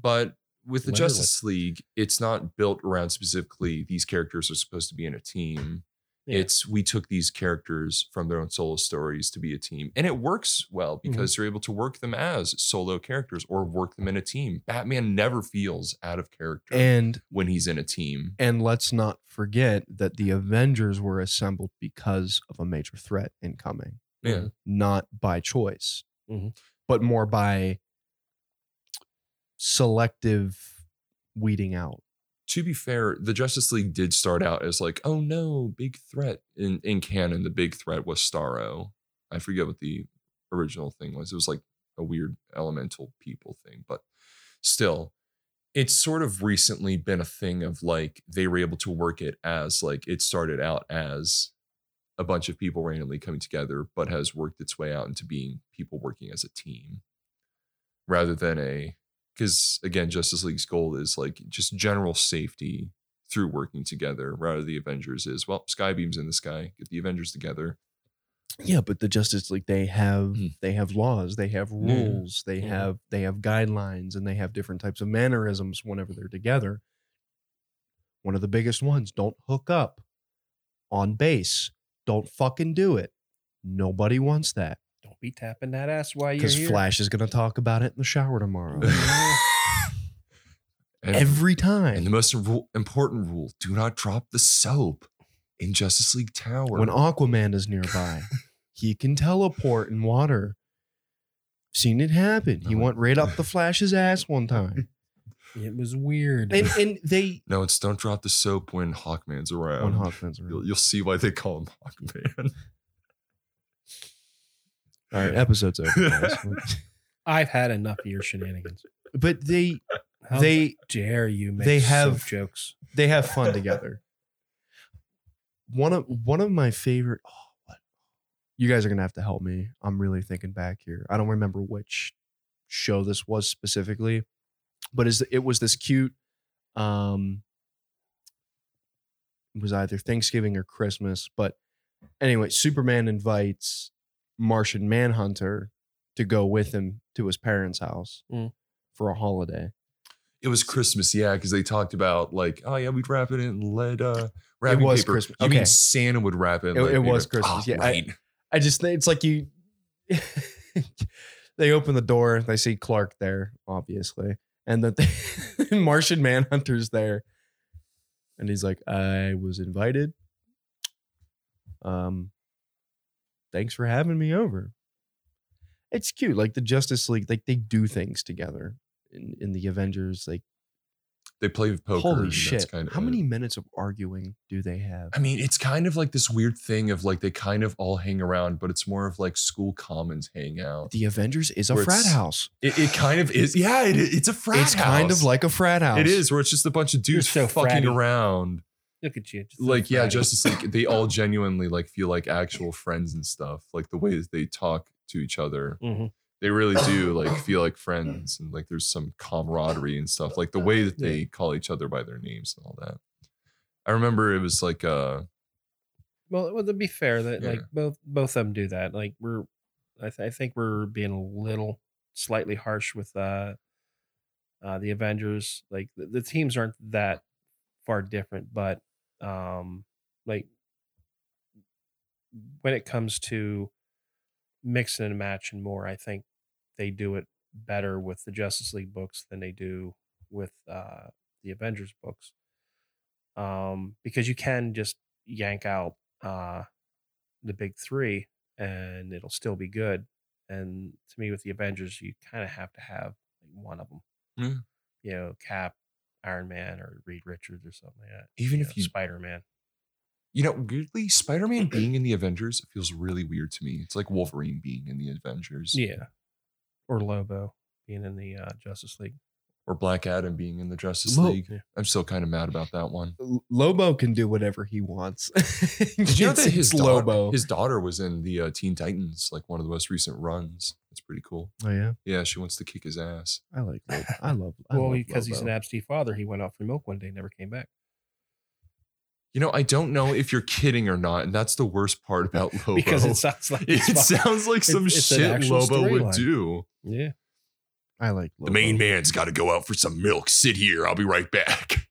But with the Literally. Justice League, it's not built around specifically these characters are supposed to be in a team. Yeah. It's we took these characters from their own solo stories to be a team. And it works well Mm-hmm. because you're able to work them as solo characters or work them in a team. Batman never feels out of character and when he's in a team. and let's not forget that the Avengers were assembled because of a major threat incoming, Yeah. not by choice, Mhm. but more by selective weeding out. to be fair, the Justice League did start out as like, oh no, big threat. In in canon, the big threat was Starro. I forget what the original thing was. It was like a weird elemental people thing, but still, it's sort of recently been a thing of like they were able to work it as like it started out as a bunch of people randomly coming together, but has worked its way out into being people working as a team rather than a because again, Justice League's goal is like just general safety through working together, rather the Avengers is well, Skybeam's in the sky, get the Avengers together. Yeah, but the Justice League they have Hmm. they have laws, they have Yeah. rules, they Yeah. have they have guidelines, and they have different types of mannerisms whenever they're together. One of the biggest ones: don't hook up on base. Don't fucking do it. Nobody wants that be tapping that ass while you're because here. Flash is going to talk about it in the shower tomorrow. and, Every time. and the most ru- important rule: do not drop the soap in Justice League Tower. when Aquaman is nearby, he can teleport in water. Seen it happen. He No. went right up the Flash's ass one time. It was weird. and and they no, it's don't drop the soap when Hawkman's around. when Hawkman's You'll, around. you'll see why they call him Hawkman. All right, episode's over. guys. I've had enough of your shenanigans. but they How they dare you make they soap have- jokes? they have fun together. One of one of my favorite. Oh, what? You guys are gonna have to help me. I'm really thinking back here. I don't remember which show this was specifically, but is it was this cute. Um, it was either Thanksgiving or Christmas, but anyway, Superman invites Martian Manhunter to go with him to his parents' house Mm. for a holiday. It was Christmas, yeah, because they talked about like, oh yeah, we'd wrap it in lead uh wrapping was paper. Christmas. You mean Santa would wrap it? in It- lead it was. Christmas, Oh, yeah, I- right. I just think it's like you they open the door, they see Clark there, obviously, and that the Martian Manhunter's there. And he's like, I was invited. Um thanks for having me over. It's cute. Like the Justice League, like they do things together. In in the Avengers, like they play poker. holy shit. Kind of How it. many minutes of arguing do they have? I mean, it's kind of like this weird thing of like they kind of all hang around, but it's more of like school commons hangout. The Avengers is a frat house. It, it kind of is. Yeah, it, it's a frat house. it's kind of like a frat house. it is where it's just a bunch of dudes so fucking fratty. around. Look at you. just like yeah justice league they all genuinely like feel like actual friends and stuff like the way that they talk to each other Mhm. they really do like feel like friends and like there's some camaraderie and stuff like the way that they call each other by their names and all that i remember it was like uh Well, well, to be fair, that like both both of them do that. Like we're, I, th- I think we're being a little slightly harsh with uh, uh the Avengers. Like the, the teams aren't that far different, but um, like when it comes to mixing and matching more, I think they do it better with the Justice League books than they do with uh the Avengers books. Um, because you can just yank out uh the big three and it'll still be good. And to me, with the Avengers, you kind of have to have like one of them. Yeah. You know, Cap, Iron Man, or Reed Richards, or something like that. even if you Spider Man. you know weirdly spider-man being in the avengers feels really weird to me it's like wolverine being in the avengers Yeah. Or Lobo being in the uh, Justice League. or black adam being in the justice Lo- league Yeah. i'm still kind of mad about that one Lobo can do whatever he wants. Did you know that his it's daughter, Lobo? his daughter was in the uh, Teen Titans, like one of the most recent runs? That's pretty cool. oh yeah, Yeah, she wants to kick his ass. I like. Lobo. I love. I well, love because he's an Lobo. absentee father, he went out for milk one day, never came back. You know, I don't know if you're kidding or not, and that's the worst part about Lobo. Because it sounds like it his sounds like some it's- it's shit actual Lobo would storyline. do. Yeah. I like. The main man's got to go out for some milk. Sit here. I'll be right back.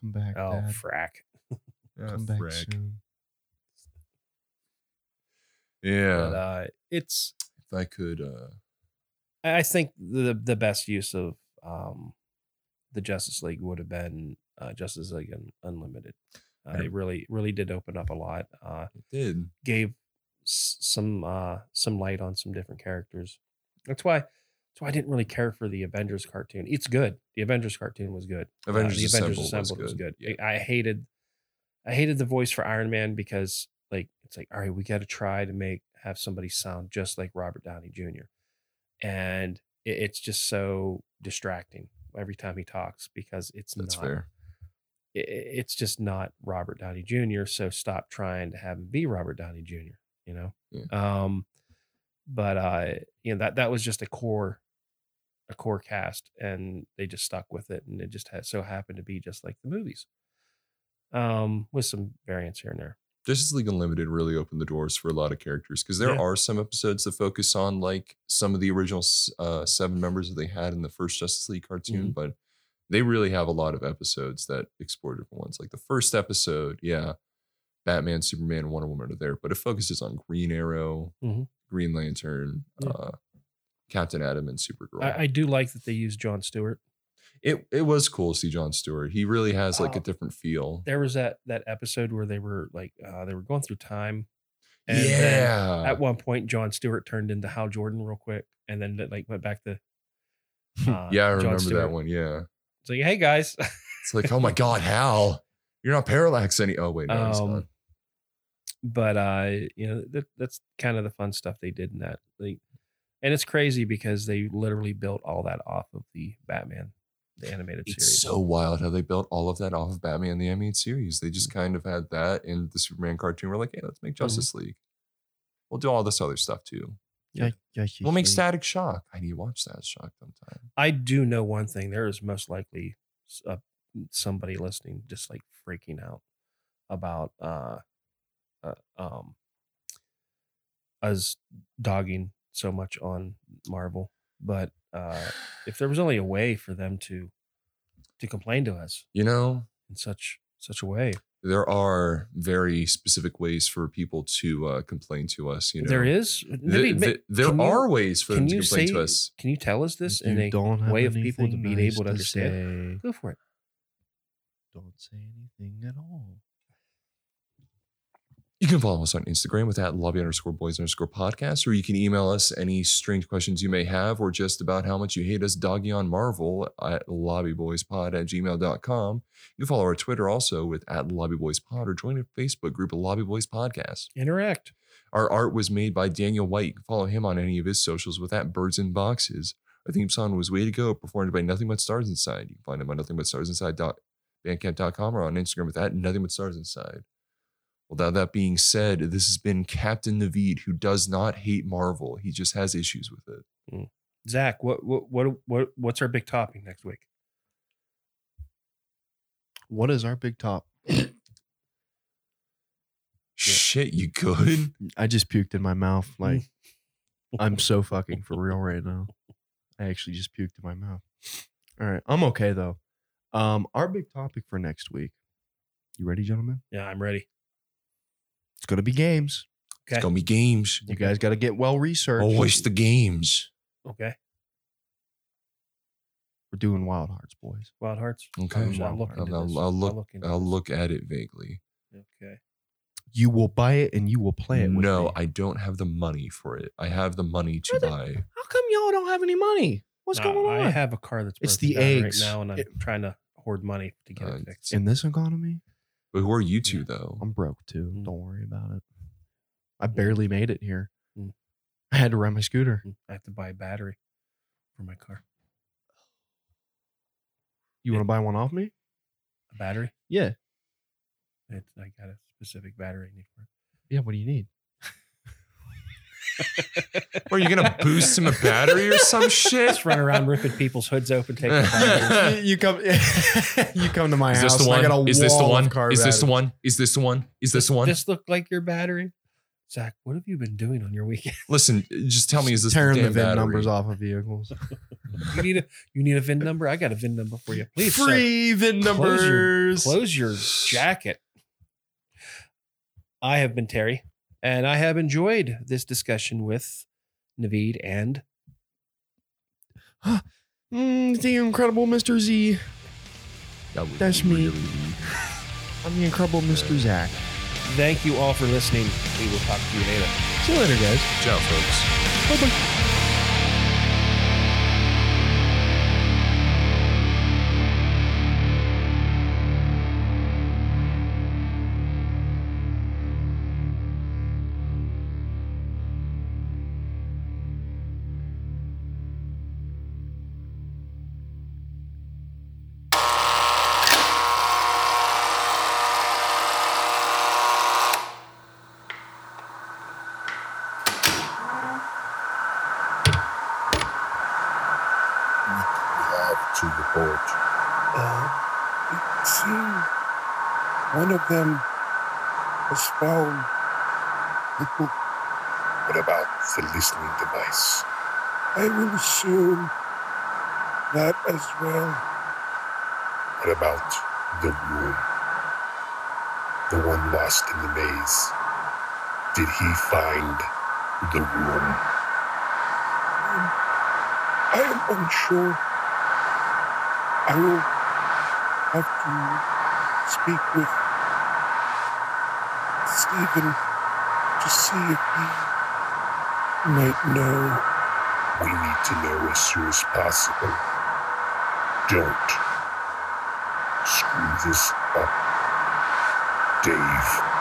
Come back. Oh, Dad. frack. Ah, Come back soon. Yeah. But uh, it's if I could, uh, I think the the best use of um, the Justice League would have been uh, Justice League Un- Unlimited. Uh, Yeah. it really really did open up a lot. Uh, it did. gave s- some uh, some light on some different characters. That's why that's why I didn't really care for the Avengers cartoon. It's good. The Avengers cartoon was good. Uh, Avengers the Avengers Assembled was Assembled was good. good. I I hated I hated the voice for Iron Man because like it's like all right, we got to try to make have somebody sound just like Robert Downey Jr. And it, it's just so distracting every time he talks because it's That's not fair. it's just not Robert Downey Jr. So stop trying to have him be Robert Downey Jr. You know, Yeah. um, but uh, you know that that was just a core, a core cast, and they just stuck with it, and it just had so happened to be just like the movies, um, with some variants here and there. Justice League Unlimited really opened the doors for a lot of characters because there Yeah. are some episodes that focus on like some of the original uh, seven members that they had in the first Justice League cartoon, Mm-hmm. but they really have a lot of episodes that explore different ones. Like the first episode, yeah, Batman, Superman, Wonder Woman are there, but it focuses on Green Arrow, Mhm. Green Lantern, Yeah. uh, Captain Atom, and Supergirl. I, I do like that they use John Stewart. It it was cool to see John Stewart. He really has like a different feel. There was that that episode where they were like uh, they were going through time, and yeah. at one point John Stewart turned into Hal Jordan real quick, and then like went back to uh, yeah, I remember that one. Yeah. It's like, hey guys, It's like, oh my God, Hal, you're not parallax any. Oh, wait, no, he's Um, not. but uh, you know that that's kind of the fun stuff they did in that. Like, and it's crazy because they literally built all that off of the Batman, the animated It's series. It's so wild how they built all of that off of Batman the animated series. They just kind of had that in the Superman cartoon. We're like, hey, let's make Justice League. We'll do all this other stuff too. Yeah, yeah, We'll make. Static Shock. I need to watch Static Shock sometime. I do know one thing. There is most likely uh, somebody listening just like freaking out about uh, uh um us dogging so much on Marvel. But uh if there was only a way for them to to complain to us You know, in such such a way. there are very specific ways for people to uh, complain to us. You know, there is maybe, ma- th- there can you- are ways for them to complain say to us. Can you tell us this You in a don't have way of people to anything be nice able to understand? say. Go for it. Don't say anything at all. You can follow us on Instagram with at lobby underscore boys underscore podcast, or you can email us any strange questions you may have or just about how much you hate us doggy on Marvel at lobbyboyspod at gmail.com. You can follow our Twitter also with at lobbyboyspod or join our Facebook group of Lobby Boys Podcast. Interact. Our art was made by Daniel White. You can follow him on any of his socials with at birds in boxes. Our theme song was Way to Go, performed by Nothing But Stars Inside. You can find him on nothingbutstarsinside.bandcamp.com or on Instagram with that Nothing But Stars Inside. Well, now that being said, this has been Captain Naveed who does not hate Marvel. He just has issues with it. Zach, what what what what what's our big topic next week? What is our big top? Shit, you good? I just puked in my mouth. Like I'm so fucking for real right now. I actually just puked in my mouth. All right, I'm okay though. Um, our big topic for next week. You ready, gentlemen? Yeah, I'm ready. It's gonna be games. Okay. It's gonna be games. You guys got to get well researched. Always the games. Okay. We're doing Wild Hearts, boys. Wild Hearts. Okay. I'll, I'll I'll- look into I'll, this. I'll look. look I'll look at it vaguely. Okay. You will buy it and you will play it. With no, me. I don't have the money for it. I have the money to Brother, buy. How come y'all don't have any money? What's No, going on? I have a car that's It's the eggs. right now, and I'm It- trying to hoard money to get Uh, it fixed. in this economy. But who are you two Yeah. though? I'm broke too. Mm. Don't worry about it. I barely made it here. Mm. I had to ride my scooter. I have to buy a battery for my car. You Yeah. want to buy one off me? A battery? Yeah. It's, I got a specific battery I need for it. Yeah. What do you need? Or are you gonna boost him a battery or some shit? Just run around ripping people's hoods open, taking batteries. you come. you come to my Is house. this the and I got one? a Is this the wall of one? car Is this the batteries. one? Is this the one? Is this the one? This look like your battery? Zach, what have you been doing on your weekend? Listen, just tell me, is this tearing the the VIN battery? numbers off of vehicles? You need a you need a VIN number? I got a VIN number for you. Please, sir. Free VIN Close your- numbers. Close your jacket. I have been Terry, and I have enjoyed this discussion with Naveed and Mm, the incredible Mr. Z. That That's me. really- I'm the incredible Mr. Zach. thank you all for listening. We will talk to you later. See you later, guys. Ciao, folks. Bye bye. Of them the book. What about the listening device? I will assume that as well. What about the room? The one lost in the maze. Did he find the room? I am unsure. I will have to speak with Stephen to see if he might know. We need to know as soon as possible. Don't screw this up, Dave.